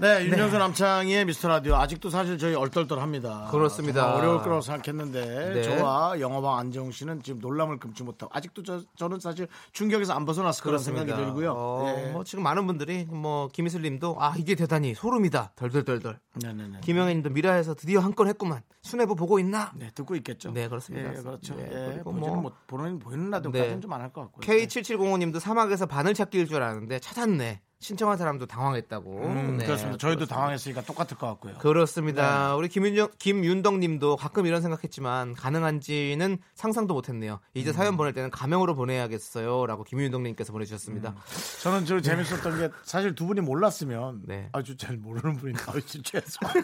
네, 윤정수 남창희의 미스터 라디오. 아직도 사실 저희 얼떨떨합니다. 그렇습니다. 어려울 거라고 생각했는데 네. 저와 영화방 안재홍 씨는 지금 놀람을 금치 못하고 아직도 저, 저는 사실 충격에서 안 벗어났을 거라는 생각이 들고요. 어, 예. 뭐 지금 많은 분들이 뭐 김희슬님도 아 이게 대단히 소름이다. 덜덜덜덜. 네네네. 김영애님도 미라에서 드디어 한 건 했구만. 수뇌부 보고 있나? 네, 듣고 있겠죠. 네, 그렇습니다. 예, 그렇죠. 네, 예, 그리고 뭐- 못, 보는, 보이는 라디오까지는 네. 좀안 할 것 같고요. K7705님도 사막에서 바늘 찾기일 줄 알았는데 찾았네. 신청한 사람도 당황했다고. 음, 네, 그렇습니다. 저희도 그렇습니다. 당황했으니까 똑같을 것 같고요. 그렇습니다. 네. 우리 김윤정, 김윤덕님도 가끔 이런 생각했지만 가능한지는 상상도 못했네요. 이제 음. 사연 보낼 때는 가명으로 보내야겠어요.라고 김윤덕님께서 보내주셨습니다. 음. 저는 저 재밌었던 게 사실 두 분이 몰랐으면 네. 아주 잘 모르는 분이 아주 죄송. 네,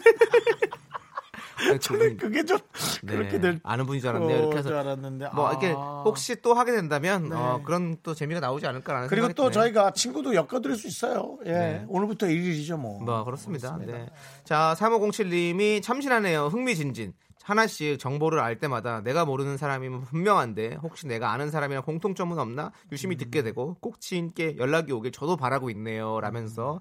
저는 그게 좀 네, 그렇게 될 아는 분인 줄 알았네요. 이렇게 해서 줄 알았는데 뭐 아. 이렇게 혹시 또 하게 된다면 네. 어, 그런 또 재미가 나오지 않을까라는 그리고 또 드네요. 저희가 친구도 엮어드릴 수 있어요. 예, 네. 오늘부터 일일이죠 뭐. 뭐 그렇습니다. 네. 자, 3507님이 참신하네요. 흥미진진. 하나씩 정보를 알 때마다 내가 모르는 사람이면 분명한데 혹시 내가 아는 사람이랑 공통점은 없나 유심히 듣게 되고 꼭 지인께 연락이 오길 저도 바라고 있네요. 라면서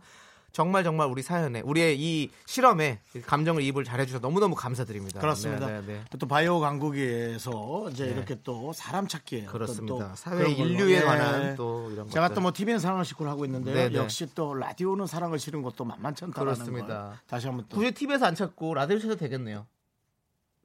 정말 정말 우리 사연에 우리의 이 실험에 감정을 이입을 잘해주셔서 너무너무 감사드립니다. 그렇습니다. 네, 네, 네. 또 바이오 강국에서 이제 네. 이렇게 또 사람 찾기에 그렇습니다. 또 사회. 인류에 예. 관한 또 이런 제가. 또 뭐 TV는 사랑을 싣고를 하고 있는데요. 네, 네. 역시 또 라디오는 사랑을 실은 것도 만만치 않다는 그렇습니다. 걸 다시 한번 또 굳이 TV에서 안 찾고 라디오 쳐도 되겠네요.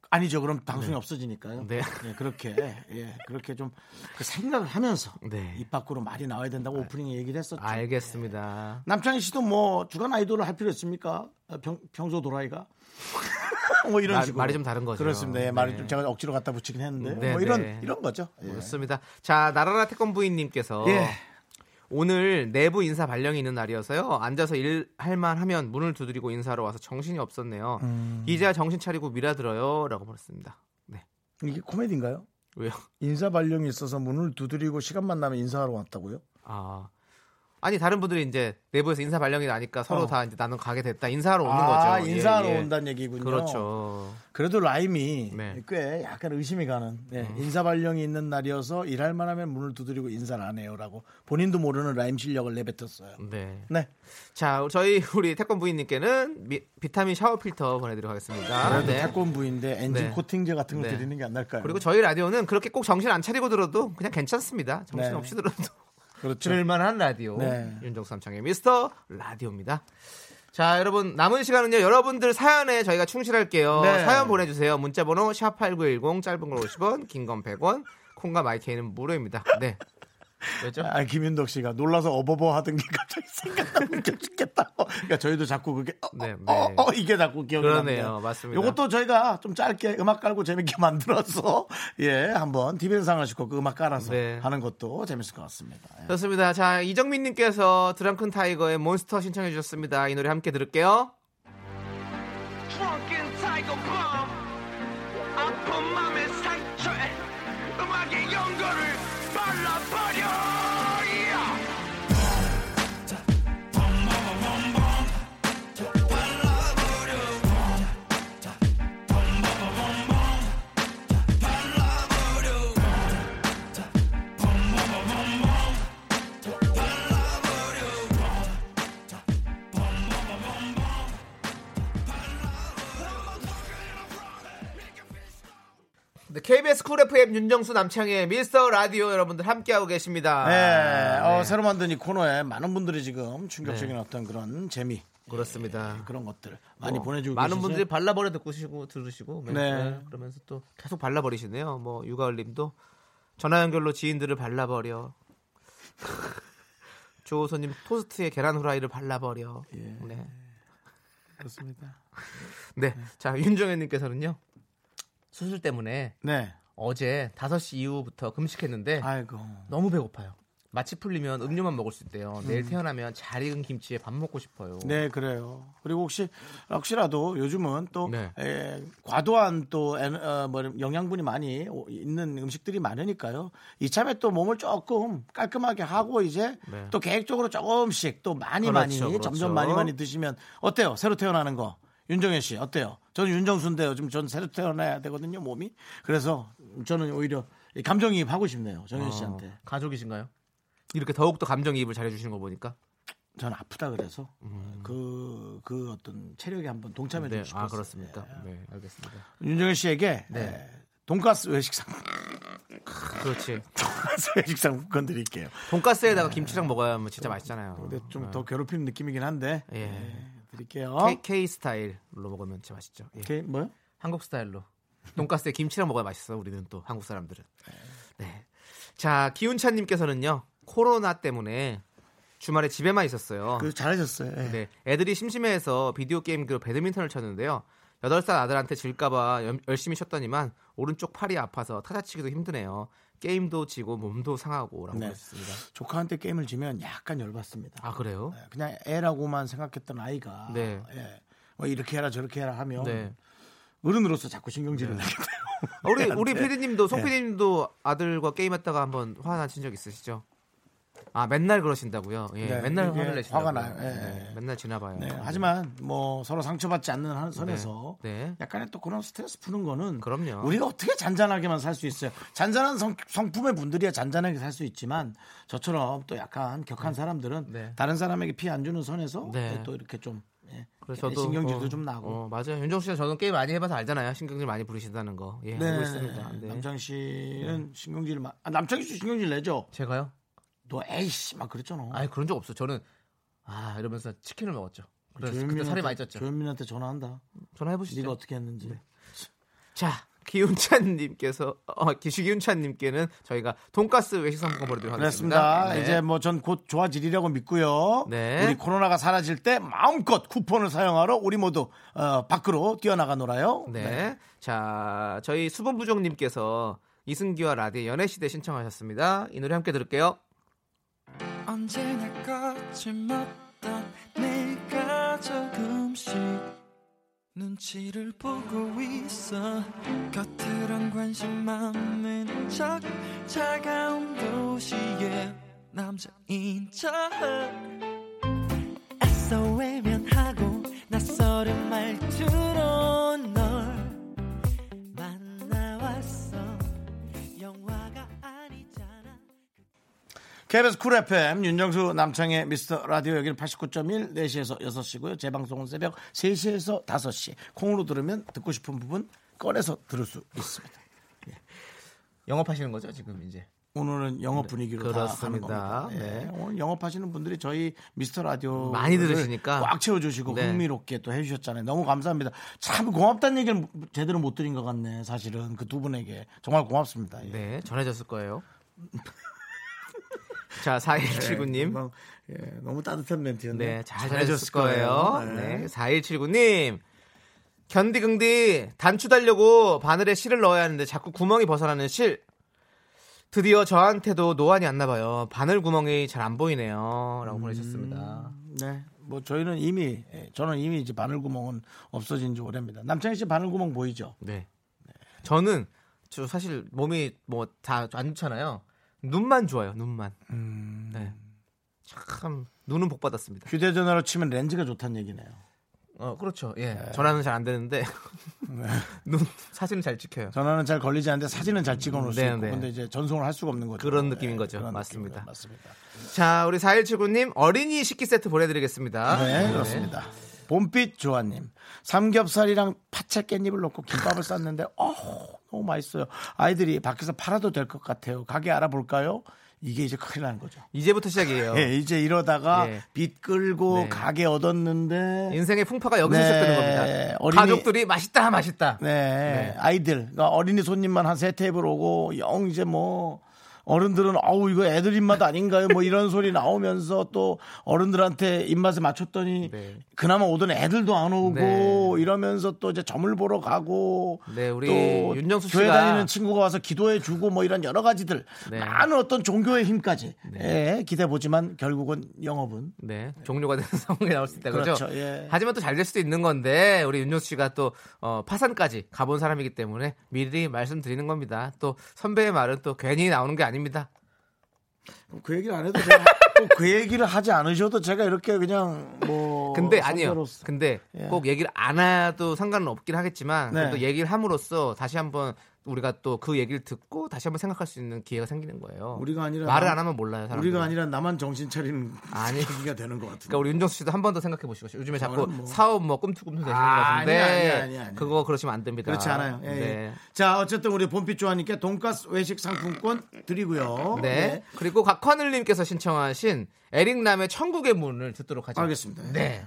아니죠. 그럼 방송이 없어지니까요. 네. 예, 그렇게 예, 그렇게 좀 그 생각을 하면서 네. 입 밖으로 말이 나와야 된다고 오프닝에 얘기를 했었죠. 알겠습니다. 남창희 씨도 뭐 주간 아이돌을 할 필요 있습니까? 어, 평, 평소 도라이가 뭐 이런 말- 식으로 말이 좀 다른 거죠. 그렇습니다. 예, 말이 네. 좀 제가 억지로 갖다 붙이긴 했는데 네, 뭐 이런 네. 이런 거죠. 예. 그렇습니다. 자, 나라라 태권부인님께서 예. 오늘 내부 인사 발령이 있는 날이어서요. 앉아서 일할 만 하면 문을 두드리고 인사하러 와서 정신이 없었네요. 음. 이제야 정신 차리고 미라 들어요라고 보냈습니다. 네. 이게 코미디인가요? 왜요? 인사 발령이 있어서 문을 두드리고 시간 만 나면 인사하러 왔다고요? 아. 아니 다른 분들이 이제 내부에서 인사 발령이 나니까 서로 어. 다 이제 나는 가게 됐다 인사하러 오는 아, 거죠. 예, 인사하러 예. 온다는 얘기군요. 그렇죠. 그래도 라임이 네. 음. 꽤 약간 의심이 가는 네, 인사 발령이 있는 날이어서 일할 만하면 문을 두드리고 인사를 안 해요라고 본인도 모르는 라임 실력을 내뱉었어요. 네. 네. 자, 저희 우리 태권 부인님께는 미- 비타민 샤워 필터 보내드리도록 하겠습니다. 그래도 네. 태권 부인데 엔진 네. 코팅제 같은 거 네. 드리는 게 안 날까요? 그리고 저희 라디오는 그렇게 꼭 정신 안 차리고 들어도 그냥 괜찮습니다. 정신 네. 없이 들어도 그렇죠. 들을만한 라디오. 네. 윤정수 남창희의 미스터 라디오입니다. 자, 여러분 남은 시간은요. 여러분들 사연에 저희가 충실할게요. 네. 사연 보내주세요. 문자번호 샵 #8910 짧은 걸 50원, 긴 건 100원, 콩과 마이케이는 무료입니다. 네. 왜죠? 아, 김윤덕 씨가 놀라서 어버버 하던 게 갑자기 생각나 웃겨 죽겠다. 그러니까 저희도 자꾸 그게 어, 네, 어, 네. 어, 어, 이게 자꾸 기억이 그러네요. 납니다. 맞습니다. 요것도 저희가 좀 짧게 음악 깔고 재밌게 만들어서 예 한번 TVN 상을 싣고 그 음악 깔아서 네. 하는 것도 재밌을 것 같습니다. 예. 좋습니다. 자, 이정민님께서 드랑큰 타이거의 몬스터 신청해 주셨습니다. 이 노래 함께 들을게요. 아픈 맘의 상처에 음악의 연고를 발라 네, KBS 쿨 FM 윤정수 남창희의 미스터 라디오 여러분들 함께하고 계십니다. 네, 어, 네. 새로 만든 이 코너에 많은 분들이 지금 충격적인 어떤 그런 재미 그렇습니다. 그런 것들 많이 뭐, 보내주고 많은 계시죠? 분들이 발라버려 듣고 시고 들으시고 네. 네. 네, 그러면서 또 계속 발라버리시네요. 뭐 유가을님도 전화 연결로 지인들을 발라버려. 조호선님 토스트에 계란 후라이를 발라버려. 예. 네. 그렇습니다. 네. 자 윤정현님께서는요 수술 때문에 네, 어제 5시 이후부터 금식했는데 아이고. 너무 배고파요. 마취 풀리면 음료만 먹을 수 있대요. 내일 태어나면 잘 익은 김치에 밥 먹고 싶어요. 네, 그래요. 그리고 혹시 혹시라도 요즘은 또 네. 에, 과도한 또 에, 어, 뭐 영양분이 많이 오- 있는 음식들이 많으니까요. 이참에 또 몸을 조금 깔끔하게 하고 이제 네. 또 계획적으로 조금씩 또 많이 그렇죠, 많이 그렇죠. 점점 많이 많이 드시면 어때요? 새로 태어나는 거. 윤정현 씨 어때요? 저는 윤정수인데요. 지금 전 새로 태어나야 되거든요, 몸이. 그래서 저는 오히려 이 감정이입 하고 싶네요, 정현 씨한테. 어, 가족이신가요? 이렇게 더욱더 감정이입을 잘해주시는 거 보니까. 저는 아프다 그래서 그, 그 어떤 체력에 한번 동참해 네, 주고 싶었어요. 아 그렇습니까? 네, 알겠습니다. 윤정일 씨에게 네. 예, 돈가스 외식상 그렇지. 돈가스 외식상 국건 드릴게요. 돈가스에다가 김치랑 먹어야 진짜 맛있잖아요. 근데 좀 네. 더 괴롭히는 느낌이긴 한데 예. 예, 드릴게요. K, K 스타일로 먹으면 진짜 맛있죠. 예. K 뭐요? 한국 스타일로. 돈가스에 김치랑 먹어야 맛있어. 우리는 또 한국 사람들은. 네. 자, 기운찬님께서는요. 코로나 때문에 주말에 집에만 있었어요. 그 잘하셨어요. 예. 네. 애들이 심심해해서 비디오 게임 그 배드민턴을 쳤는데요. 8살 아들한테 질까봐 연- 열심히 쳤더니만 오른쪽 팔이 아파서 타자치기도 힘드네요. 게임도 지고 몸도 상하고라고 네. 하셨습니다. 조카한테 게임을 지면 약간 열받습니다. 아 그래요? 예, 그냥 애라고만 생각했던 아이가 네. 예, 뭐 이렇게 해라 저렇게 해라 하면 네. 어른으로서 자꾸 신경질을 내게 돼요. 아, 우리 우리. PD님도 송 네. PD님도 아들과 게임했다가 한번 화나신 적 있으시죠? 아 맨날 그러신다고요? 예, 네, 맨날 화를 내신다고. 화가 나요. 예, 네, 예. 맨날 지나봐요. 네, 하지만 뭐 서로 상처받지 않는 한 선에서 네. 약간의 또 그런 스트레스 푸는 거는 그럼요. 우리가 어떻게 잔잔하게만 살 수 있어요. 잔잔한 성, 성품의 분들이야 잔잔하게 살 수 있지만 저처럼 또 약간 격한 사람들은 네. 다른 사람에게 피해 안 주는 선에서 네. 또 이렇게 좀 예, 그래서 저도 신경질도 어, 좀 나고. 어, 맞아요. 윤정 씨가 저는 게임 많이 해봐서 알잖아요. 신경질 많이 부리신다는 거. 예, 알고 있습니다. 네. 남창 씨는 신경질 마, 아, 남창 씨 신경질 내죠. 제가요? 너 에이씨 막 그랬잖아. 아니 그런 적 없어. 저는 아 이러면서 치킨을 먹었죠. 그래서 그때 살이 많이 쪘죠. 조현민한테 전화한다. 전화해 보시죠. 네가 어떻게 했는지. 자, 기운찬님께서 어, 기운찬님께는 저희가 돈가스 외식 상품권 보내드리도록 하겠습니다. 네. 이제 뭐 전 곧 좋아지리라고 믿고요. 네. 우리 코로나가 사라질 때 마음껏 쿠폰을 사용하러 우리 모두 어, 밖으로 뛰어나가 놀아요. 네. 자, 저희 수분부족님께서 이승기와 라디의 연애시대 신청하셨습니다. 이 노래 함께 들을게요. 언제나 거침없던 내가 조금씩 눈치를 보고 있어. 겉으론 관심 많은 척 차가운 도시의 남자인 척. 애써 외면하고 낯설은 말투로 널 KBS 쿨 FM 윤정수 남창희의 미스터 라디오 여기는 89.1 4시에서 6시고요. 재방송은 새벽 3시에서 5시. 콩으로 들으면 듣고 싶은 부분 꺼내서 들을 수 있습니다. 영업하시는 거죠, 지금 이제? 오늘은 영업 분위기로 다 하는 그렇습니다. 겁니다. 예. 네. 오늘 영업하시는 분들이 저희 미스터 라디오 많이 들으시니까. 꽉 채워주시고 네. 흥미롭게 또 해주셨잖아요. 너무 감사합니다. 참 고맙다는 얘기를 제대로 못 드린 것 같네. 사실은 그 두 분에게 정말 고맙습니다. 예. 네, 전해졌을 거예요. 자, 4179님. 금방, 예, 너무 따뜻한 멘트였는데 네, 잘 전해졌을 거예요. 네. 네, 4179님. 견디 긍디 단추 달려고 바늘에 실을 넣어야 하는데 자꾸 구멍이 벗어나는 실. 드디어 저한테도 노안이 왔나 봐요. 바늘 구멍이 잘 안 보이네요. 라고 보내셨습니다. 네. 뭐 저희는 이미 예, 저는 이미 이제 바늘 구멍은 없어진 지 오래입니다. 남창희 씨 바늘 구멍 보이죠? 네. 저는 저 사실 몸이 뭐 다 안 좋잖아요. 눈만 좋아요. 눈만. 음. 네. 참 눈은 복 받았습니다. 휴대전화로 치면 렌즈가 좋다는 얘기네요. 어, 그렇죠. 예. 네. 전화는 잘 안 되는데 눈 사진은 잘 찍혀요. 전화는 잘 걸리지 않는데 사진은 잘 찍어놓을 수 네, 있고 네. 근데 이제 전송을 할 수가 없는 거죠. 그런 느낌인 네, 거죠. 그런 맞습니다. 느낌이죠. 맞습니다. 자, 우리 4179님 어린이 식기 세트 보내드리겠습니다. 네, 그렇습니다. 봄빛 조아님 삼겹살이랑 파채 깻잎을 넣고 김밥을 쌌는데 어 너무 맛있어요. 아이들이 밖에서 팔아도 될 것 같아요. 가게 알아볼까요? 이게 이제 큰일 나는 거죠. 이제부터 시작이에요. 예, 이제 이러다가 예. 빚 끌고 네. 가게 얻었는데 인생의 풍파가 여기서 네. 시작되는 겁니다. 어린이- 가족들이 맛있다, 맛있다. 네, 아이들 그러니까 어린이 손님만 한 세 테이블 오고 영 이제 뭐 어른들은 아우 이거 애들 입맛 아닌가요? 뭐 이런 소리 나오면서 또 어른들한테 입맛에 맞췄더니 네. 그나마 오던 애들도 안 오고 네. 이러면서 또 이제 점을 보러 가고 네, 우리 또 윤정수 교회 씨가- 다니는 친구가 와서 기도해 주고 뭐 이런 여러 가지들 네. 많은 어떤 종교의 힘까지 예, 기대 보지만 결국은 영업은 네, 종료가 되는 상황이 나올 수 있다 그죠? 그렇죠, 예. 하지만 또 잘 될 수도 있는 건데 우리 윤정수 씨가 또 어, 파산까지 가본 사람이기 때문에 미리 말씀드리는 겁니다. 또 선배의 말은 또 괜히 나오는 게 아 닙니다. 그 얘기를 안 해도 제가 꼭그 얘기를 하지 않으셔도 제가 이렇게 그냥 뭐 근데 아니요. 선배로서 근데 예. 꼭 얘기를 안 해도 상관은 없긴 하겠지만 네. 그래도 얘기를 함으로써 다시 한번 우리가 또 그 얘기를 듣고 다시 한번 생각할 수 있는 기회가 생기는 거예요. 우리가 아니라 말을 남- 안 하면 몰라요. 사람들은. 우리가 아니라 나만 정신 차리는 아니. 계기가 되는 것 같은데. 그러니까 우리 윤정수 씨도 한 번 더 생각해 보시고 요즘에 자꾸 뭐- 사업 뭐 꿈틀꿈틀 되시는 아, 것 같은데 아니야, 아니야, 아니야, 아니야. 그거 그러시면 안 됩니다. 그렇지 않아요. 예, 예. 네. 자, 어쨌든 우리 봄빛 조아님께 돈가스 외식 상품권 드리고요. 네. 예. 그리고 곽하늘님께서 신청하신 에릭남의 천국의 문을 듣도록 하죠. 알겠습니다. 네.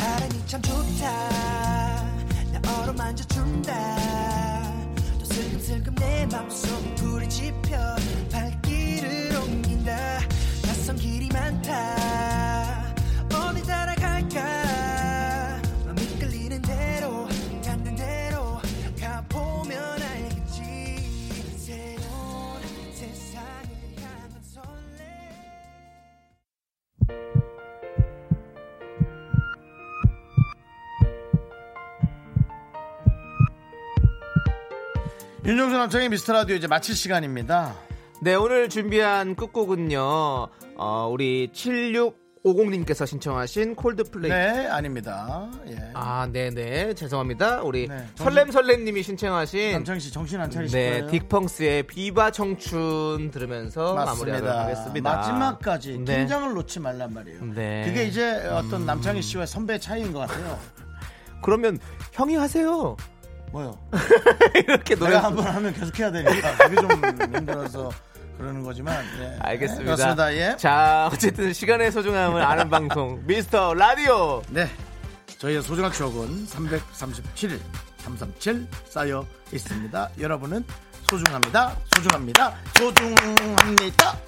어루 만져준다. 또 슬금슬금 내 맘속 불이 지펴 윤종수 남창의 미스터 라디오 이제 마칠 시간입니다. 네, 오늘 준비한 끝곡은요. 어, 우리 7650님께서 신청하신 콜드플레이. 네, 아닙니다. 예. 아, 네 네. 죄송합니다. 우리 네, 정신- 설렘설렘님이 신청하신 남창희 씨 정신 안 차리실 네. 딕펑스의 비바 청춘 들으면서 마무리하도록 맞습니다. 하겠습니다. 마지막까지 네. 긴장을 놓지 말란 말이에요. 네. 그게 이제 어떤 남창희 씨와 선배 차이인 것 같아요. 그러면 형이 하세요. 뭐요? 이렇게 노래 내가 한번 하면 계속 해야 되니까 그게 좀 힘들어서 그러는 거지만 예. 알겠습니다. 그렇습니다. 예. 자, 어쨌든 시간의 소중함을 아는 방송 미스터 라디오. 네. 저희의 소중한 추억은 337일 337 쌓여 있습니다. 여러분은 소중합니다. 소중합니다. 소중합니다.